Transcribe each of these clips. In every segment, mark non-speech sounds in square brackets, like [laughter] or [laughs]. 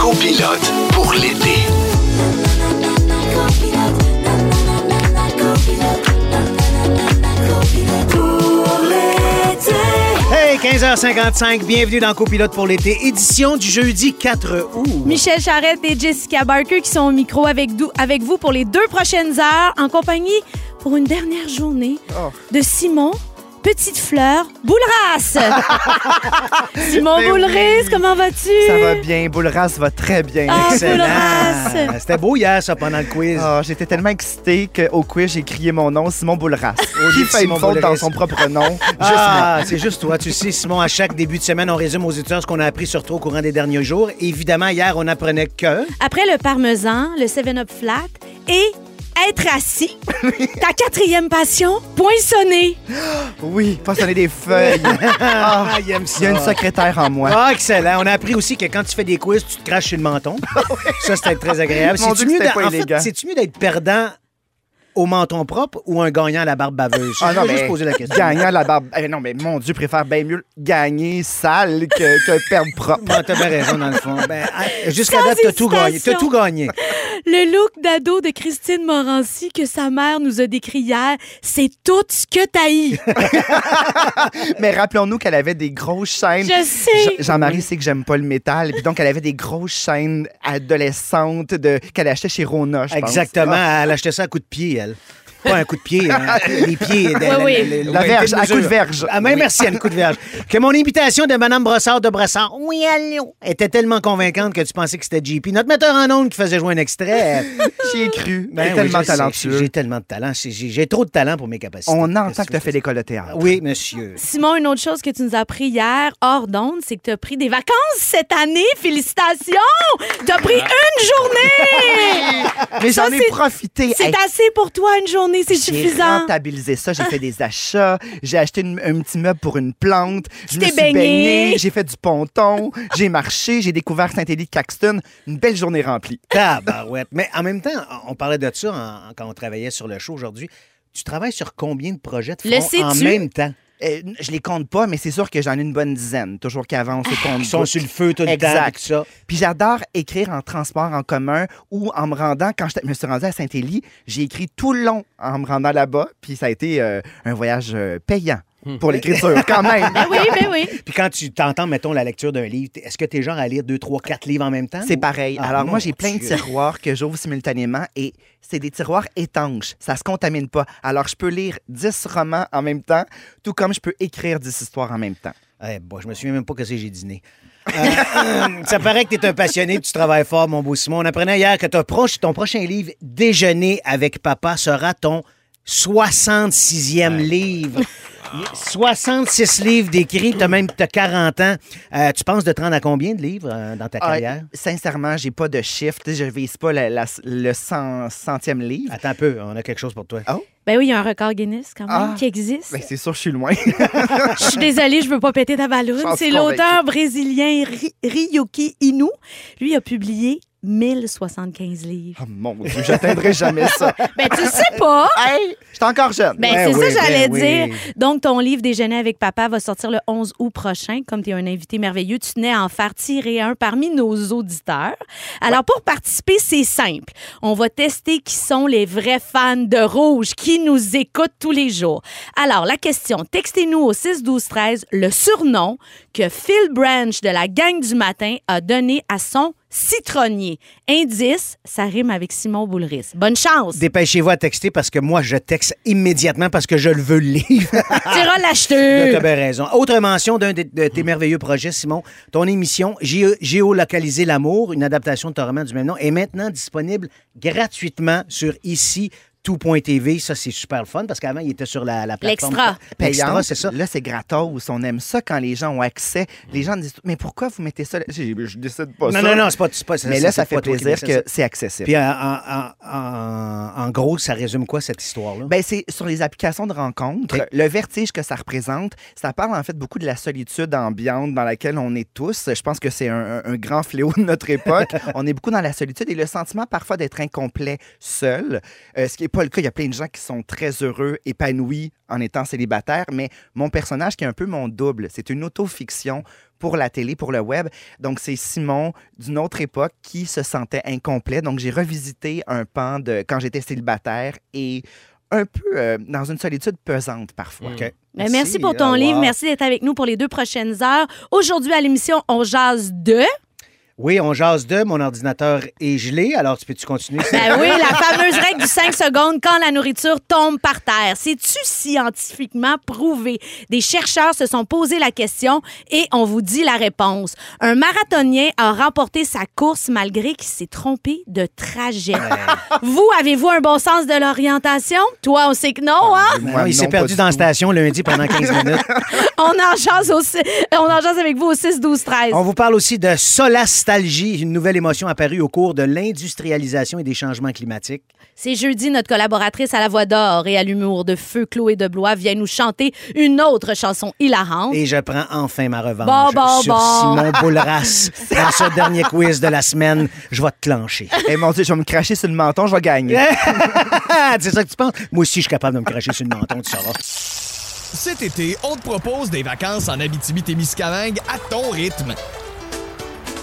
Copilote pour l'été. Hey, 15h55, bienvenue dans Copilote pour l'été, édition du jeudi 4 août. Michel Charrette et Jessica Barker qui sont au micro avec, avec vous pour les deux prochaines heures en compagnie pour une dernière journée de Simon. Petite fleur, Boulras! [laughs] Simon Ben Boulris, oui. comment vas-tu? Ça va bien. Boulras va très bien. Ah, Excellent. Boulras! C'était beau hier, ça, pendant le quiz. Ah, J'étais tellement excité qu'au quiz, j'ai crié mon nom, Simon Boulras. Qui fait Simon une faute dans son propre nom? [laughs] Ah, c'est juste toi. Tu sais, Simon, à chaque début de semaine, on résume aux auditeurs ce qu'on a appris sur toi au courant des derniers jours. Évidemment, hier, on apprenait que... Après le parmesan, le 7-Up flat et être assis, ta quatrième passion, poinçonner. [gasps] Oui, pas sonner des feuilles. [laughs] Ah, il aime Il y a une secrétaire en moi. Ah, excellent. On a appris aussi que quand tu fais des quiz, tu te craches sur le menton. [laughs] Ça, c'était très agréable. Mon C'est-tu Dieu, mieux c'était d'a- pas en fait, élégant. c'est-tu mieux d'être perdant au menton propre ou un gagnant à la barbe baveuse? Ah Je non, veux juste mais poser la question. gagnant la barbe. Eh non, mais mon Dieu, préfère bien mieux gagner sale que, que perdre propre. Bon, t'as bien raison, dans le fond. Ben, ah, Jusqu'à date, t'as tout gagné. T'as tout gagné. Le look d'ado de Christine Morancy que sa mère nous a décrit hier, c'est tout ce que t'as [laughs] Mais rappelons-nous qu'elle avait des grosses chaînes. Je sais. Jean- Jean-Marie sait que j'aime pas le métal. Et puis donc, elle avait des grosses chaînes adolescentes de... qu'elle achetait chez Rona, je pense. Exactement. Ah, Elle achetait ça à coup de pied, elle. Pas un coup de pied, hein. [laughs] les pieds. de- Oui, le- oui. La verge, à coup de verge. Ah, mais merci, à coup de verge. Que mon imitation de Madame Brossard de Brossard, oui, allô, était tellement convaincante que tu pensais que c'était JP. Notre metteur en ondes qui faisait jouer un extrait. [laughs] J'y ai cru. ben Elle est oui, tellement talentueux. J'ai tellement de talent. J'ai j'ai trop de talent pour mes capacités. On entend que tu as fait l'école de théâtre. Oui, monsieur. Simon, une autre chose que tu nous as appris hier, hors d'onde, c'est que tu as pris des vacances cette année. Félicitations! Tu as pris une journée! Mais j'en ai c'est- profité. C'est Hey, assez pour toi, une journée, c'est J'ai suffisant. rentabilisé ça. J'ai fait des achats. J'ai acheté une- un petit meuble pour une plante. Je me t'es suis baigné. baigné. J'ai fait du ponton. J'ai marché. J'ai découvert Saint-Élie de Caxton. Une belle journée remplie. Tabarouette. Mais en même temps, on parlait de ça en- quand on travaillait sur le show aujourd'hui. Tu travailles sur combien de projets de Le front en sais-tu? même temps? Euh, je les compte pas, mais c'est sûr que j'en ai une bonne dizaine. Toujours qu'avant, on se compte. Ils sont sur le feu tout le temps. Exact. tout ça. Puis j'adore écrire en transport en commun ou en me rendant, quand je me suis rendu à Saint-Élie, j'ai écrit tout le long en me rendant là-bas. Puis ça a été euh, un voyage euh, payant pour l'écriture, quand même. [laughs] Ben oui, ben oui. Puis quand tu t'entends, mettons, la lecture d'un livre, est-ce que tu es genre à lire deux, trois, quatre livres en même temps? C'est ou- pareil. Ah, Alors, moi, j'ai plein de tiroirs que j'ouvre simultanément et c'est des tiroirs étanches. Ça se contamine pas. Alors, je peux lire 10 romans en même temps, tout comme je peux écrire 10 histoires en même temps. Eh, bon, je me souviens même pas que c'est j'ai dîné. Euh, [laughs] ça paraît que tu es un passionné, tu travailles fort, mon beau Simon. On apprenait hier que proche, ton prochain livre, Déjeuner avec papa, sera ton 66e livre. 66 livres d'écrits, tu as même t'as 40 ans. Euh, tu penses de te rendre à combien de livres euh, dans ta Ah, carrière? sincèrement, j'ai pas de chiffre. Je vise pas la- la- le 100, centième livre. Attends un peu, on a quelque chose pour toi. Ben oui, il y a un record Guinness quand même Ah. qui existe. Ben, c'est sûr, je suis loin. [laughs] Je suis désolée, je veux pas péter ta suis C'est l'auteur brésilien Ry- Ryuki Inu. Lui a publié 1075 livres. oh mon Dieu, j'atteindrai jamais ça. [laughs] Ben tu sais pas. Hey, je suis encore jeune. Ben, Ben c'est oui, ça que j'allais ben dire. oui. Donc, ton livre Déjeuner avec papa va sortir le 11 août prochain. Comme tu es un invité merveilleux, tu tenais à en faire tirer un parmi nos auditeurs. Alors, pour participer, c'est simple. On va tester qui sont les vrais fans de Rouge qui nous écoutent tous les jours. Alors, la question, textez-nous au 6 12 13 le surnom que Phil Branch de la gang du matin a donné à son citronnier. Indice, ça rime avec Simon Boulris. Bonne chance. Dépêchez-vous à texter parce que moi, je texte immédiatement parce que je le veux le livre. Tu iras Tu l'acheter. as bien raison. Autre mention d'un de, de tes merveilleux projets, Simon. Ton émission Gé- Géolocaliser l'amour, une adaptation de ton roman du même nom, est maintenant disponible gratuitement sur ici Tout.tv, ça, c'est super le fun parce qu'avant, il était sur la, la plateforme. L'extra. L'extra, payante. c'est ça. Là, c'est gratos. On aime ça quand les gens ont accès. Les gens disent Mais pourquoi vous mettez ça là? Je, je décide pas Non, ça. non, non, c'est pas, c'est pas Mais là, ça fait plaisir que c'est accessible. Puis, en, en- en- en gros, ça résume quoi, cette histoire-là? Ben, c'est sur les applications de rencontres. OK. Le vertige que ça représente, ça parle en fait beaucoup de la solitude ambiante dans laquelle on est tous. Je pense que c'est un, grand fléau de notre époque. [laughs] on est beaucoup dans la solitude et le sentiment parfois d'être incomplet seul. Euh, ce qui n'est pas le cas. Il y a plein de gens qui sont très heureux, épanouis en étant célibataires. Mais mon personnage, qui est un peu mon double, c'est une autofiction pour la télé, pour le web. Donc, c'est Simon d'une autre époque qui se sentait incomplet. Donc, j'ai revisité un pan de quand j'étais célibataire et un peu euh, dans une solitude pesante parfois. OK. Ben, merci pour ton livre. wow. Merci d'être avec nous pour les deux prochaines heures. Aujourd'hui, à l'émission, on jase de. Oui, on jase de. Mon ordinateur est gelé, alors tu peux-tu continuer? Ben oui, la fameuse règle du 5 secondes quand la nourriture tombe par terre. C'est-tu scientifiquement prouvé? Des chercheurs se sont posé la question et on vous dit la réponse. Un marathonien a remporté sa course malgré qu'il s'est trompé de trajet. vous, avez-vous un bon sens de l'orientation? Toi, on sait que non, hein? Non, Moi, il s'est perdu dans la station lundi pendant 15 [laughs] minutes. On en jase aussi. On en jase avec vous au 6 12 13. On vous parle aussi de une nouvelle émotion apparue au cours de l'industrialisation et des changements climatiques. C'est jeudi, notre collaboratrice à la voix d'or et à l'humour de feu, Chloé de Blois, vient nous chanter une autre chanson hilarante. Et je prends enfin ma revanche Bon, bon, sur bon. Simon Boulras. [laughs] Dans ce dernier quiz de la semaine, je vais te clencher. Eh mon Dieu, je vais me cracher sur le menton, je vais gagner. [laughs] c'est ça que tu penses? Moi aussi, je suis capable de me cracher sur le menton, tu sauras. Cet été, on te propose des vacances en Abitibi-Témiscamingue à ton rythme.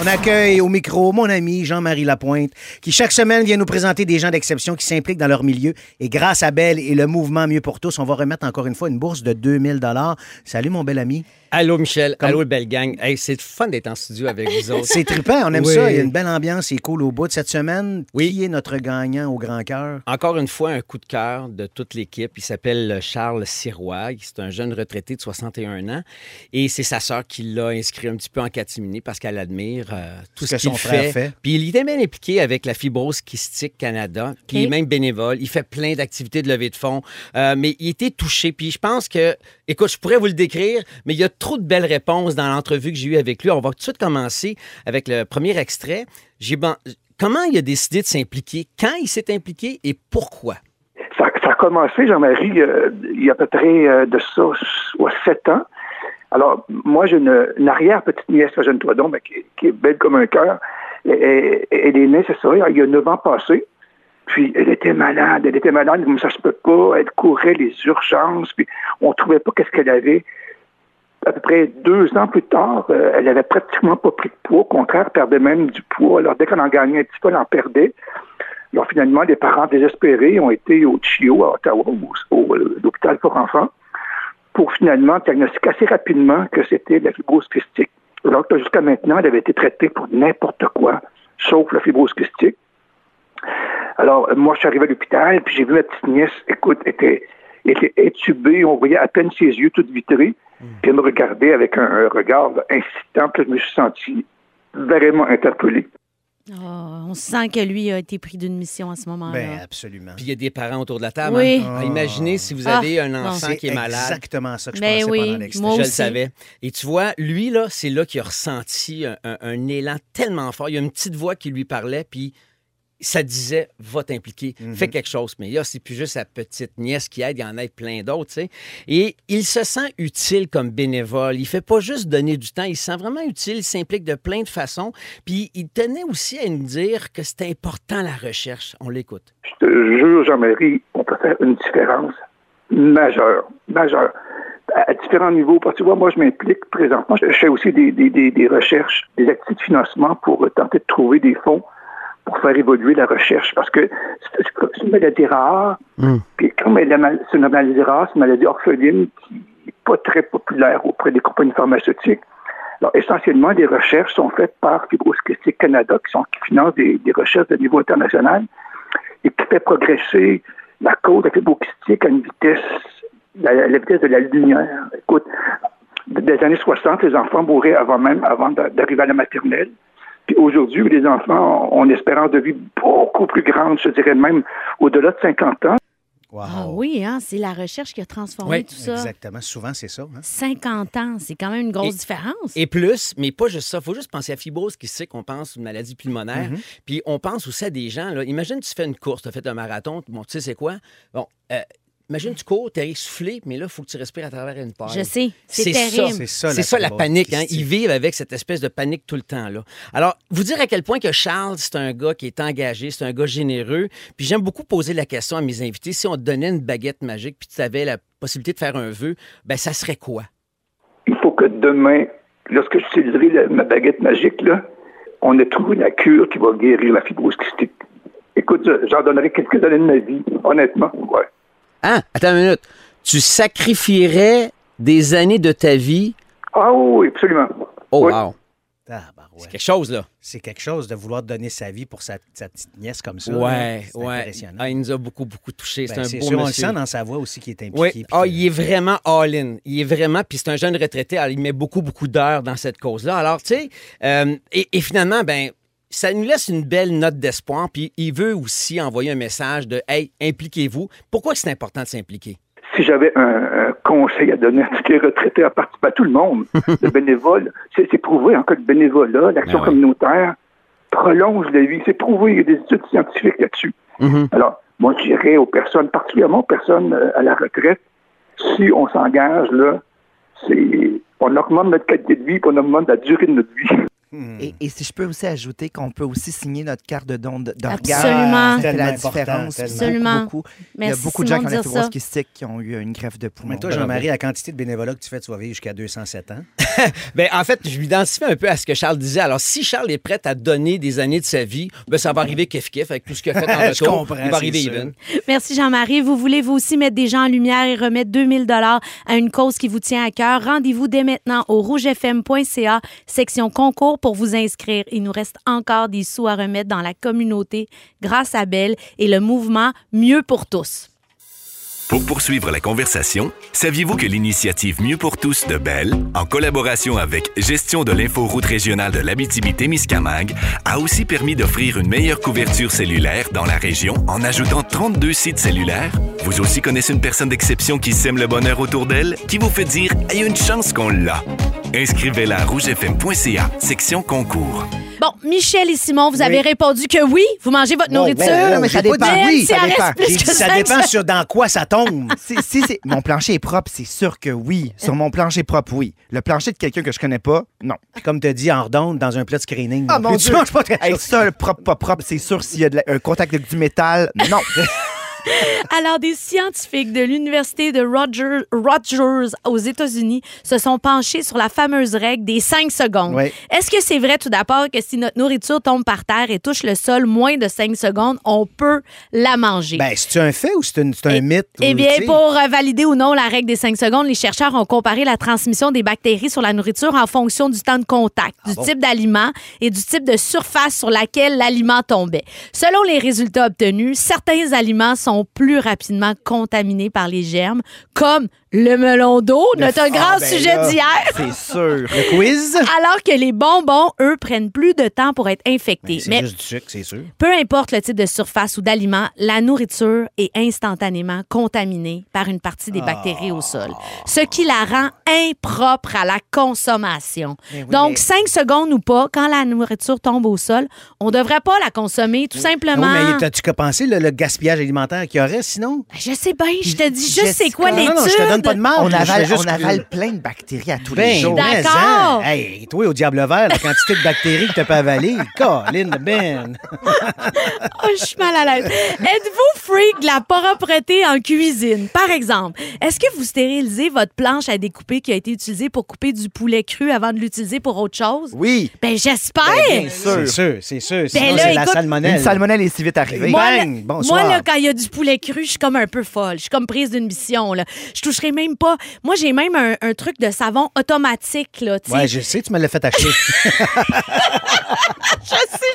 On accueille au micro mon ami Jean-Marie Lapointe, qui chaque semaine vient nous présenter des gens d'exception qui s'impliquent dans leur milieu. Et grâce à Belle et le mouvement Mieux pour tous, on va remettre encore une fois une bourse de 2000 Salut, mon bel ami. Allô, Michel. Allô, le belle gang. Hey, c'est fun d'être en studio avec vous autres. C'est trippant, on aime Oui. ça. Il y a une belle ambiance, c'est cool au bout de cette semaine. Oui. Qui est notre gagnant au grand cœur? Encore une fois, un coup de cœur de toute l'équipe. Il s'appelle Charles Sirois. C'est un jeune retraité de 61 ans. Et c'est sa sœur qui l'a inscrit un petit peu en catimini parce qu'elle admire euh, tout Ce ce, que qu'il son frère fait. fait. Puis il était bien impliqué avec la Fibrose Kystique Canada. Puis il est même bénévole. Il fait plein d'activités de levée de fonds. Euh, mais il était touché. Puis je pense que, écoute, je pourrais vous le décrire, mais il y a trop de belles réponses dans l'entrevue que j'ai eue avec lui. On va tout de suite commencer avec le premier extrait. Comment il a décidé de s'impliquer? Quand il s'est impliqué et pourquoi? Ça, a commencé, Jean-Marie, euh, il y a à peu près euh, de ça, soit sept ans. Alors, moi, j'ai une, arrière-petite nièce, jeune-toi donc, mais qui, qui est belle comme un cœur. Elle est née, c'est ça, il y a neuf ans passés. Puis, elle était malade, elle était malade, comme ça se peut pas. Elle courait les urgences, puis on trouvait pas qu'est-ce qu'elle avait. À peu près deux ans plus tard, euh, elle avait pratiquement pas pris de poids. Au contraire, elle perdait même du poids. Alors, dès qu'on en gagnait un petit peu, elle en perdait. Alors, finalement, les parents désespérés ont été au CHIO, à Ottawa, au, au- à l'hôpital pour enfants, pour finalement diagnostiquer assez rapidement que c'était la fibrose kystique. Alors que jusqu'à maintenant, elle avait été traitée pour n'importe quoi, sauf la fibrose kystique. Alors, euh, moi, je suis arrivé à l'hôpital, puis j'ai vu ma petite nièce, écoute, était, était étubée, on voyait à peine ses yeux toutes vitrés, puis elle me regardait avec un, un regard incitant, puis je me suis senti vraiment interpellé. Oh, on sent que lui a été pris d'une mission à ce moment-là. Ben, absolument. Puis il y a des parents autour de la table. Oui. hein? Ah, Imaginez si vous Ah, avez un enfant C'est qui est malade. exactement ça que je Ben pensais oui, pendant l'extrait. Je le savais. Et tu vois, lui, là, c'est là qu'il a ressenti un, un- un élan tellement fort. Il y a une petite voix qui lui parlait, puis ça disait va t'impliquer, Mhm. fais quelque chose. Mais là, c'est plus juste sa petite nièce qui aide, il y en a plein d'autres, tu sais. Et il se sent utile comme bénévole. Il fait pas juste donner du temps, il se sent vraiment utile, il s'implique de plein de façons. Puis il tenait aussi à nous dire que c'était important la recherche. On l'écoute. Je te jure, Jean-Marie, on peut faire une différence majeure, majeure, à différents niveaux. Parce que tu vois, moi, je m'implique présentement. Je fais aussi des, des, des, des recherches, des activités de financement pour euh, tenter de trouver des fonds pour faire évoluer la recherche. Parce que c'est une maladie rare. Puis comme c'est une maladie rare, c'est une maladie orpheline qui n'est pas très populaire auprès des compagnies pharmaceutiques. Alors, essentiellement, des recherches sont faites par Fibrosceptique Canada, qui, sont, qui finance des, des recherches de niveau international et qui fait progresser la cause de la fibrocystique à une vitesse, la, la vitesse de la lumière. Écoute, des années 60, les enfants mouraient avant même, avant d'a- d'arriver à la maternelle. Puis aujourd'hui, les enfants ont une espérance de vie beaucoup plus grande, je dirais même au-delà de 50 ans. Wow. Ah oui, hein, c'est la recherche qui a transformé Oui, tout ça. Exactement. Souvent, c'est ça. hein. 50 ans, c'est quand même une grosse Et- différence. Et plus, mais pas juste ça. faut juste penser à fibrose qui sait qu'on pense à une maladie pulmonaire. Puis on pense aussi à des gens. Là. Imagine, tu fais une course, tu as fait un marathon. Bon, tu sais, c'est quoi? Bon, euh, imagine, tu cours, tu es essoufflé, mais là, il faut que tu respires à travers une paille. Je sais, c'est C'est ça. terrible. C'est ça, C'est ça la panique. Hein? Ils vivent avec cette espèce de panique tout le temps. Là. Alors, vous dire à quel point que Charles, c'est un gars qui est engagé, c'est un gars généreux. Puis j'aime beaucoup poser la question à mes invités. Si on te donnait une baguette magique puis tu avais la possibilité de faire un vœu, ben ça serait quoi? Il faut que demain, lorsque j'utiliserai la- ma baguette magique, là, on ait trouvé la cure qui va guérir la fibrose kystique. Écoute, je- j'en donnerai quelques années de ma vie, honnêtement. Ouais. Hein? Attends une minute. Tu sacrifierais des années de ta vie? Ah oui, absolument. Oh, Oui. wow. C'est quelque chose, là. C'est quelque chose de vouloir donner sa vie pour sa, sa petite nièce comme ça. Ouais, C'est ouais. impressionnant. Ah, il nous a beaucoup, beaucoup touchés. Ben, c'est un c'est beau sûr, on le sent dans sa voix aussi qui est impliqué. Oui, ah, que- il est vraiment all-in. Il est vraiment, puis c'est un jeune retraité, alors il met beaucoup, beaucoup d'heures dans cette cause-là. Alors, tu sais, euh, et, et finalement, ben, ça nous laisse une belle note d'espoir, puis il veut aussi envoyer un message de Hey, impliquez-vous. Pourquoi c'est important de s'impliquer? Si j'avais un, un conseil à donner à tous les retraités, à participer à tout le monde, [laughs] le bénévole, c'est prouvé encore le bénévolat, l'action Ben communautaire prolonge la vie. C'est prouvé, il y a des études scientifiques là-dessus. Alors, moi, je dirais aux personnes, particulièrement aux personnes euh, à la retraite, si on s'engage, là, c'est on augmente notre qualité de vie, puis on augmente la durée de notre vie. [laughs] Hmm. Et, et si je peux aussi ajouter qu'on peut aussi signer notre carte de don de- d'organes. Absolument. Ça fait la différence. Absolument. Beaucoup, beaucoup. Il y a beaucoup de gens qui ont la qui ont eu une greffe de poumon. Mais toi, Jean-Marie, la quantité de bénévolat que tu fais, tu vas vivre jusqu'à 207 ans. [laughs] Ben, en fait, je m'identifie un peu à ce que Charles disait. Alors, si Charles est prêt à donner des années de sa vie, ben, ça va arriver kiff-kiff avec tout ce qu'il a fait en [laughs] Je retour. comprends, Il va c'est arriver even. Merci Jean-Marie. Vous voulez vous aussi mettre des gens en lumière et remettre 2000 dollars à une cause qui vous tient à cœur? Rendez-vous dès maintenant au rougefm.ca, section concours pour vous inscrire. Il nous reste encore des sous à remettre dans la communauté grâce à Belle et le mouvement Mieux pour tous. Pour poursuivre la conversation, saviez-vous que l'initiative Mieux pour tous de Bell, en collaboration avec Gestion de l'inforoute régionale de l'Abitibi-Témiscamingue, a aussi permis d'offrir une meilleure couverture cellulaire dans la région en ajoutant 32 sites cellulaires? Vous aussi connaissez une personne d'exception qui sème le bonheur autour d'elle, qui vous fait dire « il y a une chance qu'on l'a ». Inscrivez-la à rougefm.ca, section concours. Bon, Michel et Simon, vous avez répondu que oui, vous mangez votre Wow, nourriture. wow, wow, mais ça j'ai pas dépend. dit oui, ça elle dépend. reste plus J'ai que dit, ça cinq dépend sur dans quoi ça tombe. [laughs] Si, si c'est- mon plancher est propre, c'est sûr que oui. Sur mon plancher propre, oui. Le plancher de quelqu'un que je connais pas, non. Comme tu as dit, en redonde, dans un plat de screening. Ah non plus. Dieu! Tu manges pas très Hey, ça, le propre, pas propre, c'est sûr s'il y a de la- un contact avec du métal, non. [laughs] [laughs] Alors, des scientifiques de l'Université de Roger- Rogers aux États-Unis se sont penchés sur la fameuse règle des 5 secondes. Oui. Est-ce que c'est vrai tout d'abord que si notre nourriture tombe par terre et touche le sol moins de 5 secondes, on peut la manger? Ben, c'est-tu un fait ou c'est c'est un Eh- mythe? Eh bien, pour euh, valider ou non la règle des 5 secondes, les chercheurs ont comparé la transmission des bactéries sur la nourriture en fonction du temps de contact, Ah du type d'aliment et du type de surface sur laquelle l'aliment tombait. Selon les résultats obtenus, certains aliments plus rapidement contaminés par les germes, comme le melon d'eau, notre Ah, grand ben sujet là, d'hier. C'est sûr. [laughs] Le quiz? Alors que les bonbons, eux, prennent plus de temps pour être infectés. Ben, c'est Mais juste du sucre, c'est sûr. peu importe le type de surface ou d'aliment, la nourriture est instantanément contaminée par une partie des bactéries au sol, ce qui la rend impropre à la consommation. Donc, mais- 5 secondes ou pas, quand la nourriture tombe au sol, on ne devrait pas la consommer, tout simplement. Oui, mais t'as-tu qu'à penser le, le gaspillage alimentaire qu'il y aurait sinon? Je sais bien, je te dis juste c'est Jessica, quoi Non, l'étude. non, non, je te donne pas de mal. On avale, on avale plein de bactéries à tous Ben, les jours. mais, D'accord. hein? Hey, toi, au diable vert, la quantité de bactéries que tu peux avaler, Colin de Ben. [laughs] Oh, je suis mal à l'aise. Êtes-vous freak de la propreté en cuisine? Par exemple, est-ce que vous stérilisez votre planche à découper qui a été utilisée pour couper du poulet cru avant de l'utiliser pour autre chose? Oui. Ben, j'espère! Ben. C'est sûr, c'est sûr. Sinon, là, c'est la écoute- Une salmonelle. salmonelle est si vite arrivée. Moi, Bang! Bonsoir. moi, là, quand il y a du poulet cru, je suis comme un peu folle. Je suis comme prise d'une mission, là. Je toucherai même pas. Moi, j'ai même un, un truc de savon automatique, là, tu sais. Ouais, je sais, tu me l'as fait acheter. [laughs]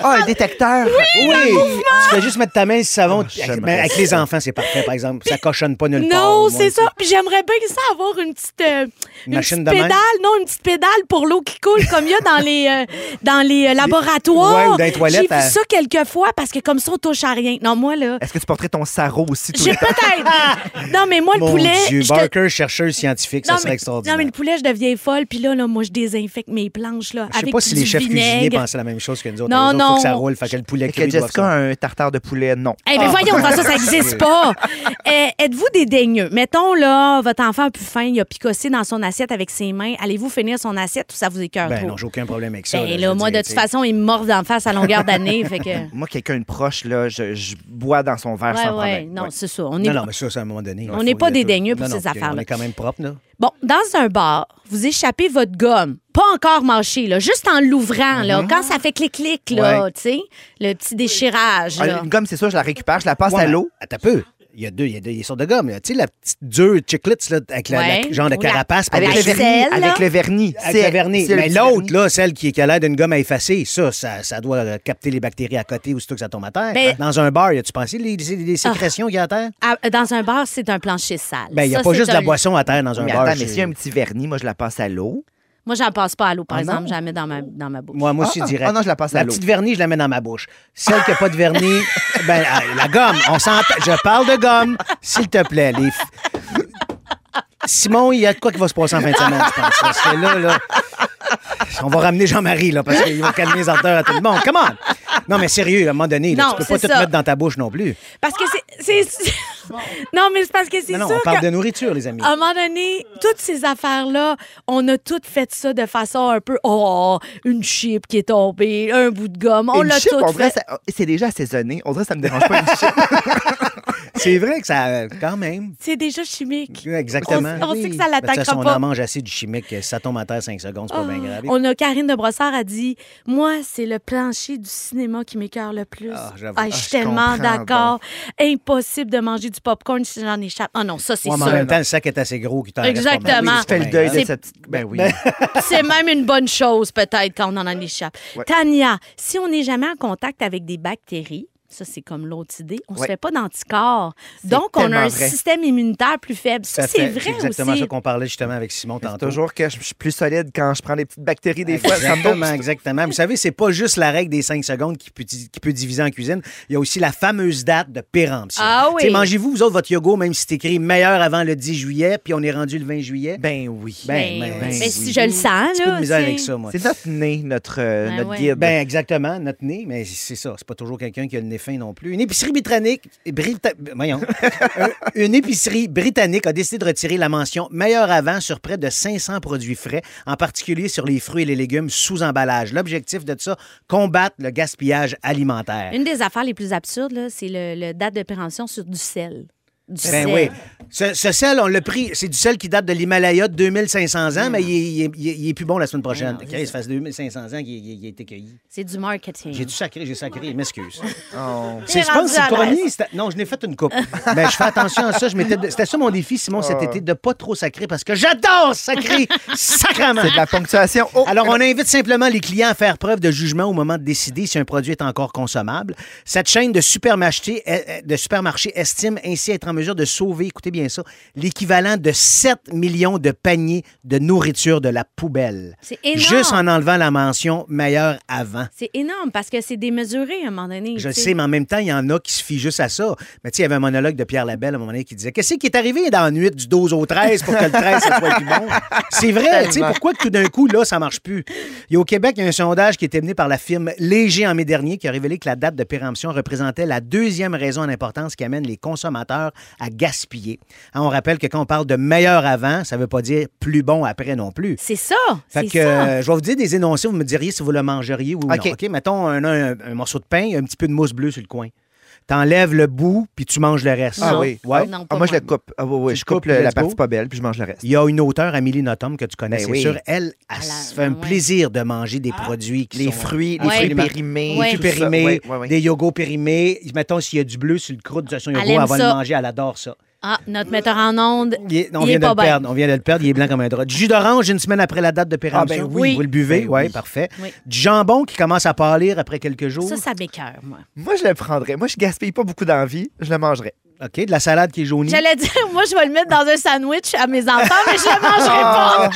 Ah, un détecteur. Oui, tu fais juste mettre ta main sur le savon. avec, ben, avec ça. les enfants, c'est parfait, par exemple. Ça cochonne pas nulle part. Non, c'est ça. Puis j'aimerais bien ça avoir une petite, euh, une machine petite pédale, non, une petite pédale pour l'eau qui coule comme il y a dans les euh, dans les euh, laboratoires. Ouais, ou dans les toilettes, J'ai vu à- ça quelques fois parce que comme ça on touche à rien. Non, moi là, Est-ce que tu porterais ton sarrau aussi j'ai peut-être. non, mais moi le Mon poulet, Dieu, je te- Barker, chercheuse scientifique, ça non, serait mais, extraordinaire. non, mais le poulet, je deviens folle. Puis là, là, moi, je désinfecte mes planches là, Je sais avec pas si les chefs cuisiniers vinaigre. pensaient la même chose que nous autres. Non, Eux autres, faut que ça non. roule, fait que le poulet que Jessica ça. a un tartare de poulet? Non. Eh bien, voyons, ça, ça n'existe pas. [laughs] Euh, Êtes-vous dédaigneux? Mettons, là, votre enfant a plus faim, il a picossé dans son assiette avec ses mains. Allez-vous finir son assiette ou ça vous écœure Ben trop? non, j'ai aucun problème avec ça. Ben là, moi, dire, de toute façon, il me mord d'en face à longueur d'année. fait que... [laughs] Moi, quelqu'un de proche, là, je, je bois dans son verre Ouais, sans ouais, problème. non, c'est ça. On est... Non, non, mais ça, c'est à un moment donné. On n'est pas dédaigneux pour Non, ces non, On est quand même propre, là. Bon, dans un bar, vous échappez votre gomme, pas encore mâchée, là, juste en l'ouvrant, là, quand ça fait clic-clic, là. Ouais. tu sais, le petit déchirage. Ah, là. Une gomme, c'est ça, je la récupère, je la passe Ouais, à l'eau. Attends un peu. Il y a deux, il y a des sortes de gommes. là. Tu sais, la petite dure chiclets, là, avec la, Ouais. la- genre de Ou la- carapace. Avec le vernis. Avec le vernis. Avec C'est- le vernis. Mais l'autre, là, celle qui, qui a l'air d'une gomme à effacer, ça, ça, ça doit euh, capter les bactéries à côté aussitôt que ça tombe à terre. Ben- Dans un bar, as-tu pensé les, les, les sécrétions qu'il y a à terre? Ah, dans un bar, c'est un plancher sale. Ben, il n'y a Ça, pas juste de la boisson à terre dans un Mais bar. attends, mais s'il y a un petit vernis, moi, je la passe à l'eau. Moi, j'en passe pas à l'eau, par Ah, exemple, je la mets dans ma, dans ma bouche. Moi, moi Ah, aussi, ah, direct. ah non, je la passe à La l'eau. petite vernis, je la mets dans ma bouche. Celle qui n'a pas de vernis, [laughs] ben, euh, la gomme, on s'entend. Je parle de gomme, s'il te plaît. Les... f- Simon, il y a de quoi qui va se passer en fin de semaine, je pense. Parce que là, là, [laughs] on va ramener Jean-Marie, là, parce qu'il va calmer les ardeurs à tout le monde. Comment? Non, mais sérieux, à un moment donné, là, Non, tu peux pas c'est tout ça. mettre dans ta bouche non plus. Parce que c'est. [laughs] non, mais c'est parce que c'est Non, non, sûr on parle de nourriture, les amis. À un moment donné, toutes ces affaires-là, on a toutes fait ça de façon un peu oh, une chip qui est tombée, un bout de gomme, on Une l'a chip, tout on dirait, fait. ça- c'est déjà assaisonné. On dirait que ça me dérange pas une chip. [laughs] C'est vrai que ça, quand même. C'est déjà chimique. Exactement. On- on sait que ça l'attaquera façon, pas. On en mange assez du chimique. Ça tombe à terre 5 secondes, c'est pas bien grave. On a Karine de Brossard a dit Moi, c'est le plancher du cinéma qui m'écœure le plus. Ah, j'avoue. je Ah, suis je tellement comprends, d'accord. Impossible de manger du popcorn si j'en échappe. Ah non, ça, c'est Ouais, sûr. en même temps, le sac est assez gros qui t'en reste pas mal. Exactement. Oui, Tu fais le c'est deuil de cette. Ben oui. [laughs] C'est même une bonne chose, peut-être, quand on en échappe. Ouais. Tania, si on n'est jamais en contact avec des bactéries, ça, c'est comme l'autre idée. On ne se fait pas d'anticorps. Donc, on a un vrai. système immunitaire plus faible. Ça, c'est vrai C'est exactement aussi. ça qu'on parlait justement avec Simon tantôt. toujours que je suis plus solide quand je prends des petites bactéries des fois. Exactement, exactement. Vous savez, c'est pas juste la règle des 5 secondes qui peut, qui peut diviser en cuisine. Il y a aussi la fameuse date de péremption. Ah oui. Mangez-vous, vous autres, votre yogourt, même si c'est écrit meilleur avant le 10 juillet, puis on est rendu le 20 juillet? Ben oui. Ben, Ben, oui. ben, mais oui. si je le sens, là. C'est notre nez, notre, euh, Ben notre ouais. guide. Ben, exactement, notre nez, mais c'est ça. C'est pas toujours quelqu'un qui a le nez [laughs] Une épicerie britannique, a décidé de retirer la mention meilleur avant sur près de 500 produits frais, en particulier sur les fruits et les légumes sous emballage. L'objectif de ça, combattre le gaspillage alimentaire. Une des affaires les plus absurdes, c'est le, le date de péremption sur du sel. Du Ben sel. oui. Ce, ce sel, on l'a pris. C'est du sel qui date de l'Himalaya de 2500 ans, mais il est, il est- il est- il est plus bon la semaine prochaine. Ah, Chris, ça fait 2500 ans qu'il il- il a été cueilli. C'est du marketing. J'ai du sacré, j'ai sacré, m'excuse. [laughs] Oh. C'est, je pense que c'est le premier. Non, je n'ai fait une coupe. Mais [laughs] je fais attention à ça. Je. C'était ça mon défi, Simon, cet été, de pas trop sacrer parce que j'adore sacrer [laughs] sacrement. C'est de la ponctuation. Oh! Alors, on invite simplement les clients à faire preuve de jugement au moment de décider si un produit est encore consommable. Cette chaîne de supermarchés, euh, euh, de supermarchés estime ainsi être en mesure de sauver, écoutez bien ça, l'équivalent de 7 millions de paniers de nourriture de la poubelle. C'est énorme. Juste en enlevant la mention meilleur avant. C'est énorme parce que c'est démesuré à un moment donné. Je sais, mais en même temps, il y en a qui se fient juste à ça. Mais tu sais, il y avait un monologue de Pierre Labelle à un moment donné qui disait Qu'est-ce qui est arrivé dans la nuit du 12 au 13 pour que le 13 ça soit plus bon? C'est vrai, tu sais, pourquoi que tout d'un coup, là, ça marche plus? A au Québec, il y a un sondage qui a été mené par la firme Léger en mai dernier qui a révélé que la date de péremption représentait la deuxième raison en importance qui amène les consommateurs à gaspiller. Hein, on rappelle que quand on parle de meilleur avant, ça ne veut pas dire plus bon après non plus. C'est ça. Fait que euh, je vais vous dire des énoncés, vous me diriez si vous le mangeriez ou OK. non. OK, mettons un, un- un morceau de pain, un petit peu de mousse bleue sur le coin. T'enlèves le bout, puis tu manges le reste. Ah oui. Ouais. Non, Ah, pas moi, je le coupe. Ah, oui, oui, Tu je coupe le- la partie pas belle, puis je mange le reste. Il y a une auteure, Amélie Nothomb, que tu connais, Ben c'est oui. sûr. Elle, elle, Elle a- se fait un ouais. plaisir de manger des produits qui Les sont... fruits, les Ouais. fruits périmés. Tout fruits périmés, Ouais, ouais, ouais. des yogos périmés. Mettons, s'il y a du bleu sur le croûte de son yogourt, Elle va le manger, elle adore ça. Ah, notre metteur en onde, Il est- on il vient est de pas le bien. perdre. On vient de le perdre. Il est blanc comme un drap. Du jus d'orange une semaine après la date de péremption. Ah, ben oui. Vous le buvez, Ben oui, oui. parfait. Oui. Du jambon qui commence à pâlir après quelques jours? Ça, ça m'écœure, moi. Moi, je le prendrais. Moi, je gaspille pas beaucoup d'envie. Je le mangerais. OK, de la salade qui est jaunie. J'allais dire, moi, je vais le mettre dans un sandwich à mes enfants, mais je le mangerai pas.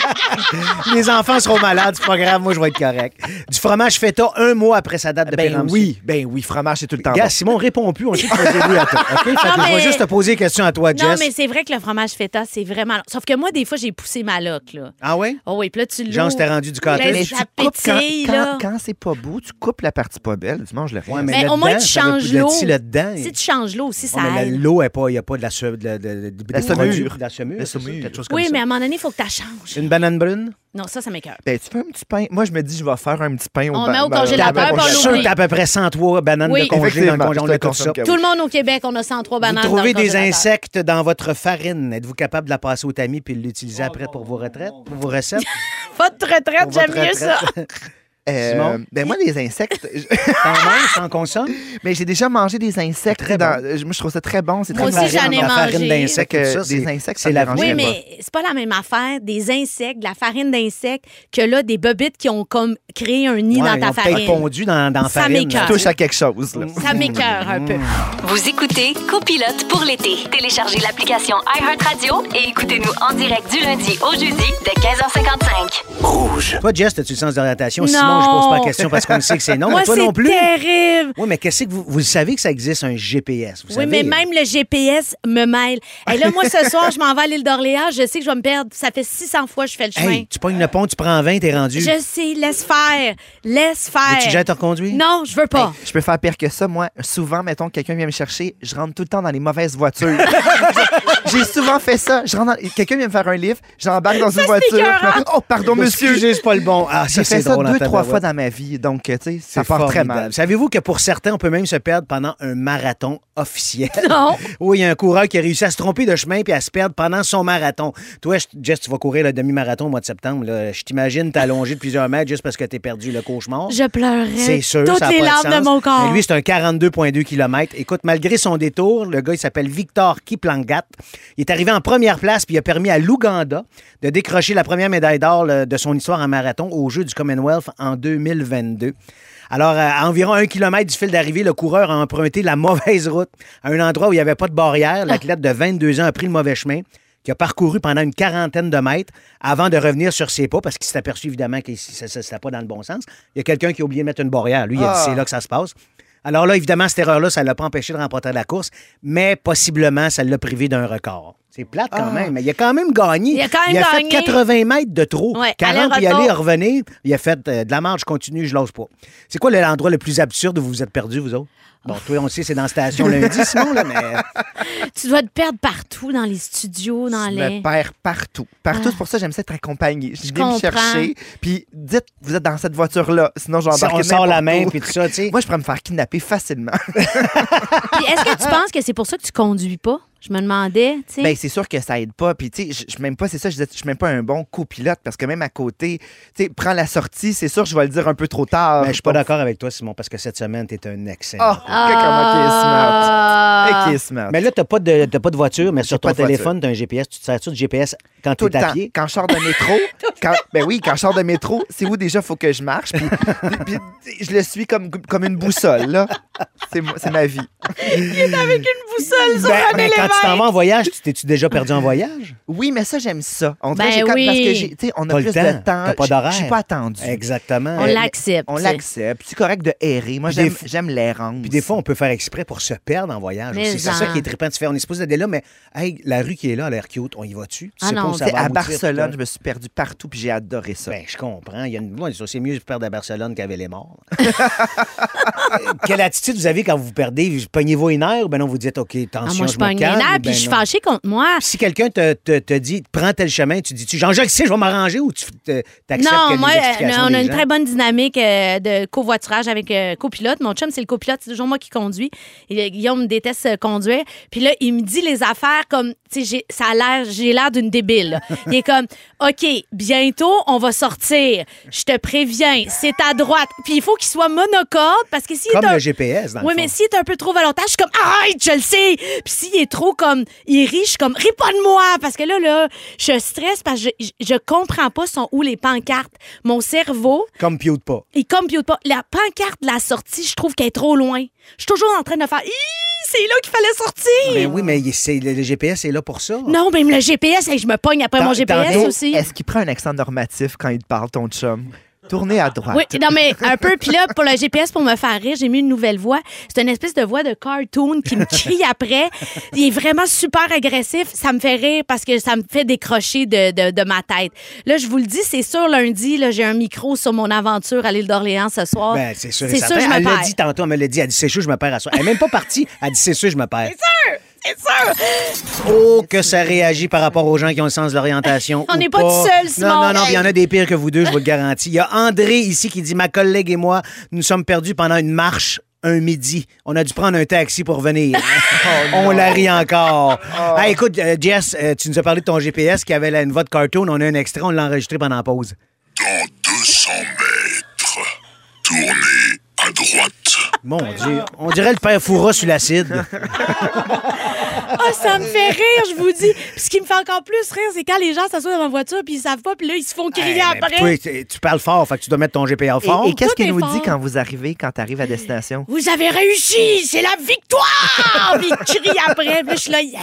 [laughs] Les enfants seront malades, c'est pas grave, moi je vais être correct. Du fromage feta un mois après sa date de Ben péremption. oui, ben oui, fromage, c'est tout le temps Gars, bon. Simon, réponds plus, on sait que tu oui à toi. OK? Fait que je vais mais- juste te poser des questions à toi, Jess. Non, mais c'est vrai que le fromage feta, c'est vraiment. Sauf que moi, des fois, j'ai poussé ma loque, là. Ah ouais? Oh oui, puis là, tu l'ouvres. Jean, c'était rendu du cottage. Mais tu coupes quand, quand, là. quand c'est pas beau, tu coupes la partie pas belle, tu manges le reste. Ouais, Mais là-dedans, au moins, tu changes le l'eau. petit là-dedans. Si tu changes l'eau aussi, ça mais aide. L'eau, il n'y a pas de la, se- de, de, de- de- La de la quelque chose comme Oui, ça. mais à un moment donné, il faut que tu la changes. Une banane brune? Non, ça, ça m'écœure. Ben, tu fais un petit pain. Moi, je me dis, je vais faire un petit pain au On met au ba- congélateur, puis on Je suis sûr que t'as à peu près 103 bananes Oui. de congelées dans le Effectivement, congélateur. Tout le monde au Québec, on a 103 bananes. Vous trouvez dans le des insectes dans votre farine? Êtes-vous capable de la passer au tamis puis de l'utiliser après pour vos retraites, pour vos recettes? [laughs] Votre retraite, j'aime mieux ça. [laughs] Euh, Simon? ben moi, les insectes, [laughs] T'en manges, t'en consommes? mais j'ai déjà mangé des insectes. Très dans- Moi, je trouve ça très bon. C'est Moi très aussi, j'en ai mangé. d'insectes, ça, des c'est- insectes, c'est ça la Oui, mais c'est pas la même affaire des insectes, de la farine d'insectes, que là, des bobites qui ont comme créé un nid Ouais, dans ta ont farine. fondu dans, dans la Ça farine. m'écoeure. touche à quelque chose. là. Ça m'écœure un peu. Vous écoutez Copilote pour l'été. Téléchargez l'application iHeartRadio et écoutez-nous en direct du lundi au jeudi dès 15h55. Rouge. Toi, Jess, as-tu le sens d'orientation? Non. Simon, je pose pas la question parce qu'on sait que c'est non. Moi, mais toi c'est non plus. terrible. Oui, mais qu'est-ce que vous, vous savez que ça existe un GPS? Vous Oui, savez, mais même le GPS me mêle. Et là, moi, ce [laughs] soir, je m'en vais à l'île d'Orléans. Je sais que je vais me perdre. Ça fait 600 fois que je fais le chemin. Hey, tu pognes le pont, tu prends 20, t'es rendu. Je sais, laisse faire. Laisse faire. Veux-tu déjà te reconduire? Non, je veux pas. Je peux faire pire que ça. Moi, souvent, mettons que quelqu'un vient me chercher, je rentre tout le temps dans les mauvaises voitures. [laughs] J'ai souvent fait ça. Je rentre dans- Quelqu'un vient me faire un livre, j'embarque dans une c'est voiture. Oh, pardon, monsieur. Excusez, c'est pas le bon. Ah, ça, fait c'est ça drôle en deux, trois fois dans ma vie. Donc, tu sais, ça C'est part très mal. Savez-vous que pour certains, on peut même se perdre pendant un marathon officiel? [laughs] Non. [laughs] Oui, il y a un coureur qui a réussi à se tromper de chemin puis à se perdre pendant son marathon. Toi, je- Jess, tu vas courir le demi-marathon au mois de septembre. là. Je t'imagine t'allonger de plusieurs mètres juste parce que t'es perdu le cauchemar. Je pleurerais. C'est sûr. Toutes ça a les pas larmes de, sens. mon corps. Mais lui, c'est un 42,2 km. Écoute, malgré son détour, le gars, il s'appelle Victor Kiplangat. Il est arrivé en première place puis il a permis à l'Ouganda de décrocher la première médaille d'or de son histoire en marathon aux Jeux du Commonwealth en 2022. Alors, à environ un kilomètre du fil d'arrivée, le coureur a emprunté la [laughs] mauvaise route à un endroit où il n'y avait pas de barrière. L'athlète de 22 ans a pris le mauvais chemin qui a parcouru pendant une quarantaine de mètres avant de revenir sur ses pas parce qu'il s'est aperçu évidemment que ça n'était pas dans le bon sens. Il y a quelqu'un qui a oublié de mettre une barrière. Lui, il a dit Ah. c'est là que ça se passe. Alors là, évidemment, cette erreur-là, ça ne l'a pas empêché de remporter la course, mais possiblement, ça l'a privé d'un record. C'est plate quand même, mais il a quand même gagné. Il a quand même il a gagné. fait 80 mètres de trop. Ouais, 40 puis aller-retour. aller, revenir. Il a fait euh, de la marche continue, je l'ose pas. C'est quoi l'endroit le plus absurde où vous vous êtes perdu, vous autres? Bon, toi, on sait, c'est dans la station lundi, [laughs] Simon, là, mais... [laughs] Tu dois te perdre partout, dans les studios, dans Je les. me perds partout. Partout, c'est pour ça que j'aime ça être accompagné. Je viens me chercher, puis dites, vous êtes dans cette voiture-là, sinon Si j'embarque on sort la main puis tout ça, tu sais. Moi, je pourrais me faire kidnapper facilement. [laughs] Puis est-ce que tu penses que c'est pour ça que tu conduis pas? Je me demandais, tu sais. Ben, c'est sûr que ça aide pas. Puis, tu sais, je- même pas, c'est ça, je disais, je suis même pas un bon copilote parce que même à côté, tu sais, prends la sortie, c'est sûr, je vais le dire un peu trop tard. Mais Ben, je suis pas d'accord avec toi, Simon, parce que cette semaine, tu es un excellent. Oh, comment qui est smart. Qui est smart. Mais là, tu n'as pas, de- t'as pas de voiture, mais sur ton téléphone, tu as un GPS. Tu te sers-tu de GPS quand tu le es à temps. pied? Quand je sors de métro, [laughs] quand, ben oui, quand je sors de métro, c'est où déjà faut que je marche? Puis, je le suis comme, comme une boussole, là. C'est moi- c'est ma vie. Boussole sur Ben, un tu t'en vas en voyage, tu t'es-tu déjà perdu en voyage? Oui, mais ça, j'aime ça. On dirait Ben j'ai comme- oui. Parce que, j'ai- tu sais, on a T'as le plus temps. de temps. T'as pas Je- d'horaire. Je suis pas attendu. Exactement. On Euh, l'accepte. On l'accepte. C'est correct de errer. Moi, Puis des j'aime fois- j'aime l'errance. Puis des fois, on peut faire exprès pour se perdre en voyage Mais aussi. C'est ça qui est trippant. Tu fais, on est supposé aller là, mais hey, la rue qui est là a l'air cute. On y va-tu? Tu Ah sais pas non, où ça Tu sais, va à aboutir, Barcelone, je me suis perdu partout, puis j'ai adoré ça. Ben, je comprends. Il y a une... c'est mieux de se perdre à Barcelone qu'à les morts. [laughs] Quelle attitude vous avez quand vous vous perdez? Pognez-vous une heure ou ben non, vous dites, OK, Ah, attention, moi, je je me pogne les calme, ou puis ben je suis fâchée contre moi. Si quelqu'un te, te, te dit, prends tel chemin, tu dis-tu, Jean-Jacques, tu sais, je vais m'arranger ou tu te- t'acceptes Non, les moi, explications euh, on a une gens? très bonne dynamique euh, de covoiturage avec euh, copilote. Mon chum, c'est le copilote. C'est toujours moi qui conduis. Et, Guillaume déteste euh, conduire. Puis là, il me dit les affaires comme, tu sais, ça a l'air, j'ai l'air d'une débile. [laughs] Il est comme, OK, bientôt, on va sortir. Je te préviens, c'est à droite. Puis il faut qu'il soit monocorde parce que est Comme un... le GPS, dans le Oui, fond. mais s'il est un peu trop volontaire, je suis comme arrête, je le sais. Puis s'il est trop comme il rit, je suis comme ris pas de moi parce que là là, je stresse parce que je, je, comprends pas sont où les pancartes. Mon cerveau, Comme Pute pas. il compute pas. La pancarte de la sortie, je trouve qu'elle est trop loin. Je suis toujours en train de faire c'est là qu'il fallait sortir. Mais oui, mais il- c'est- le, le GPS est là pour ça. Non, même le GPS, hey, je me pogne après mon GPS aussi. Est-ce qu'il prend un accent normatif quand il te parle, ton chum? Tournez à droite. Oui, non, mais un peu. Puis là, pour le GPS, pour me faire rire, j'ai mis une nouvelle voix. C'est une espèce de voix de cartoon qui me crie [laughs] après. Il est vraiment super agressif. Ça me fait rire parce que ça me fait décrocher de, de, de ma tête. Là, je vous le dis, c'est sûr, lundi, là, j'ai un micro sur mon aventure à l'île d'Orléans ce soir. Ben, c'est sûr. C'est sûr, je me Elle l'a dit tantôt, elle me l'a dit. Elle dit, c'est sûr, je me perds à soi. Elle est même pas partie. Elle dit, c'est sûr, je me perds. C'est sûr! Oh, que ça réagit par rapport aux gens qui ont le sens de l'orientation. [laughs] On n'est pas tout seul, Simon. Non, non, non, il y en a des pires que vous deux, je vous le garantis. Il y a André ici qui dit Ma collègue et moi, nous sommes perdus pendant une marche un midi. On a dû prendre un taxi pour venir. [laughs] [laughs] on la rit encore. Ah, écoute, euh, Jess, euh, tu nous as parlé de ton GPS qui avait là, une voix de cartoon. On a un extrait, on l'a enregistré pendant la pause. Dans 200 mètres, tournez à droite. Mon Dieu, on dirait le père Foura sur l'acide. Ah, ça me fait rire, je vous dis. Puis ce qui me fait encore plus rire, c'est quand les gens s'assoient dans ma voiture puis ils savent pas, puis là, ils se font crier après. toi, tu parles fort, fait que tu dois mettre ton GPA Et, fort. et qu'est-ce Tout qu'il nous fort. dit quand vous arrivez, quand tu arrives à destination? Vous avez réussi! C'est la victoire! Puis il crie après. Puis là, je suis là, yeah!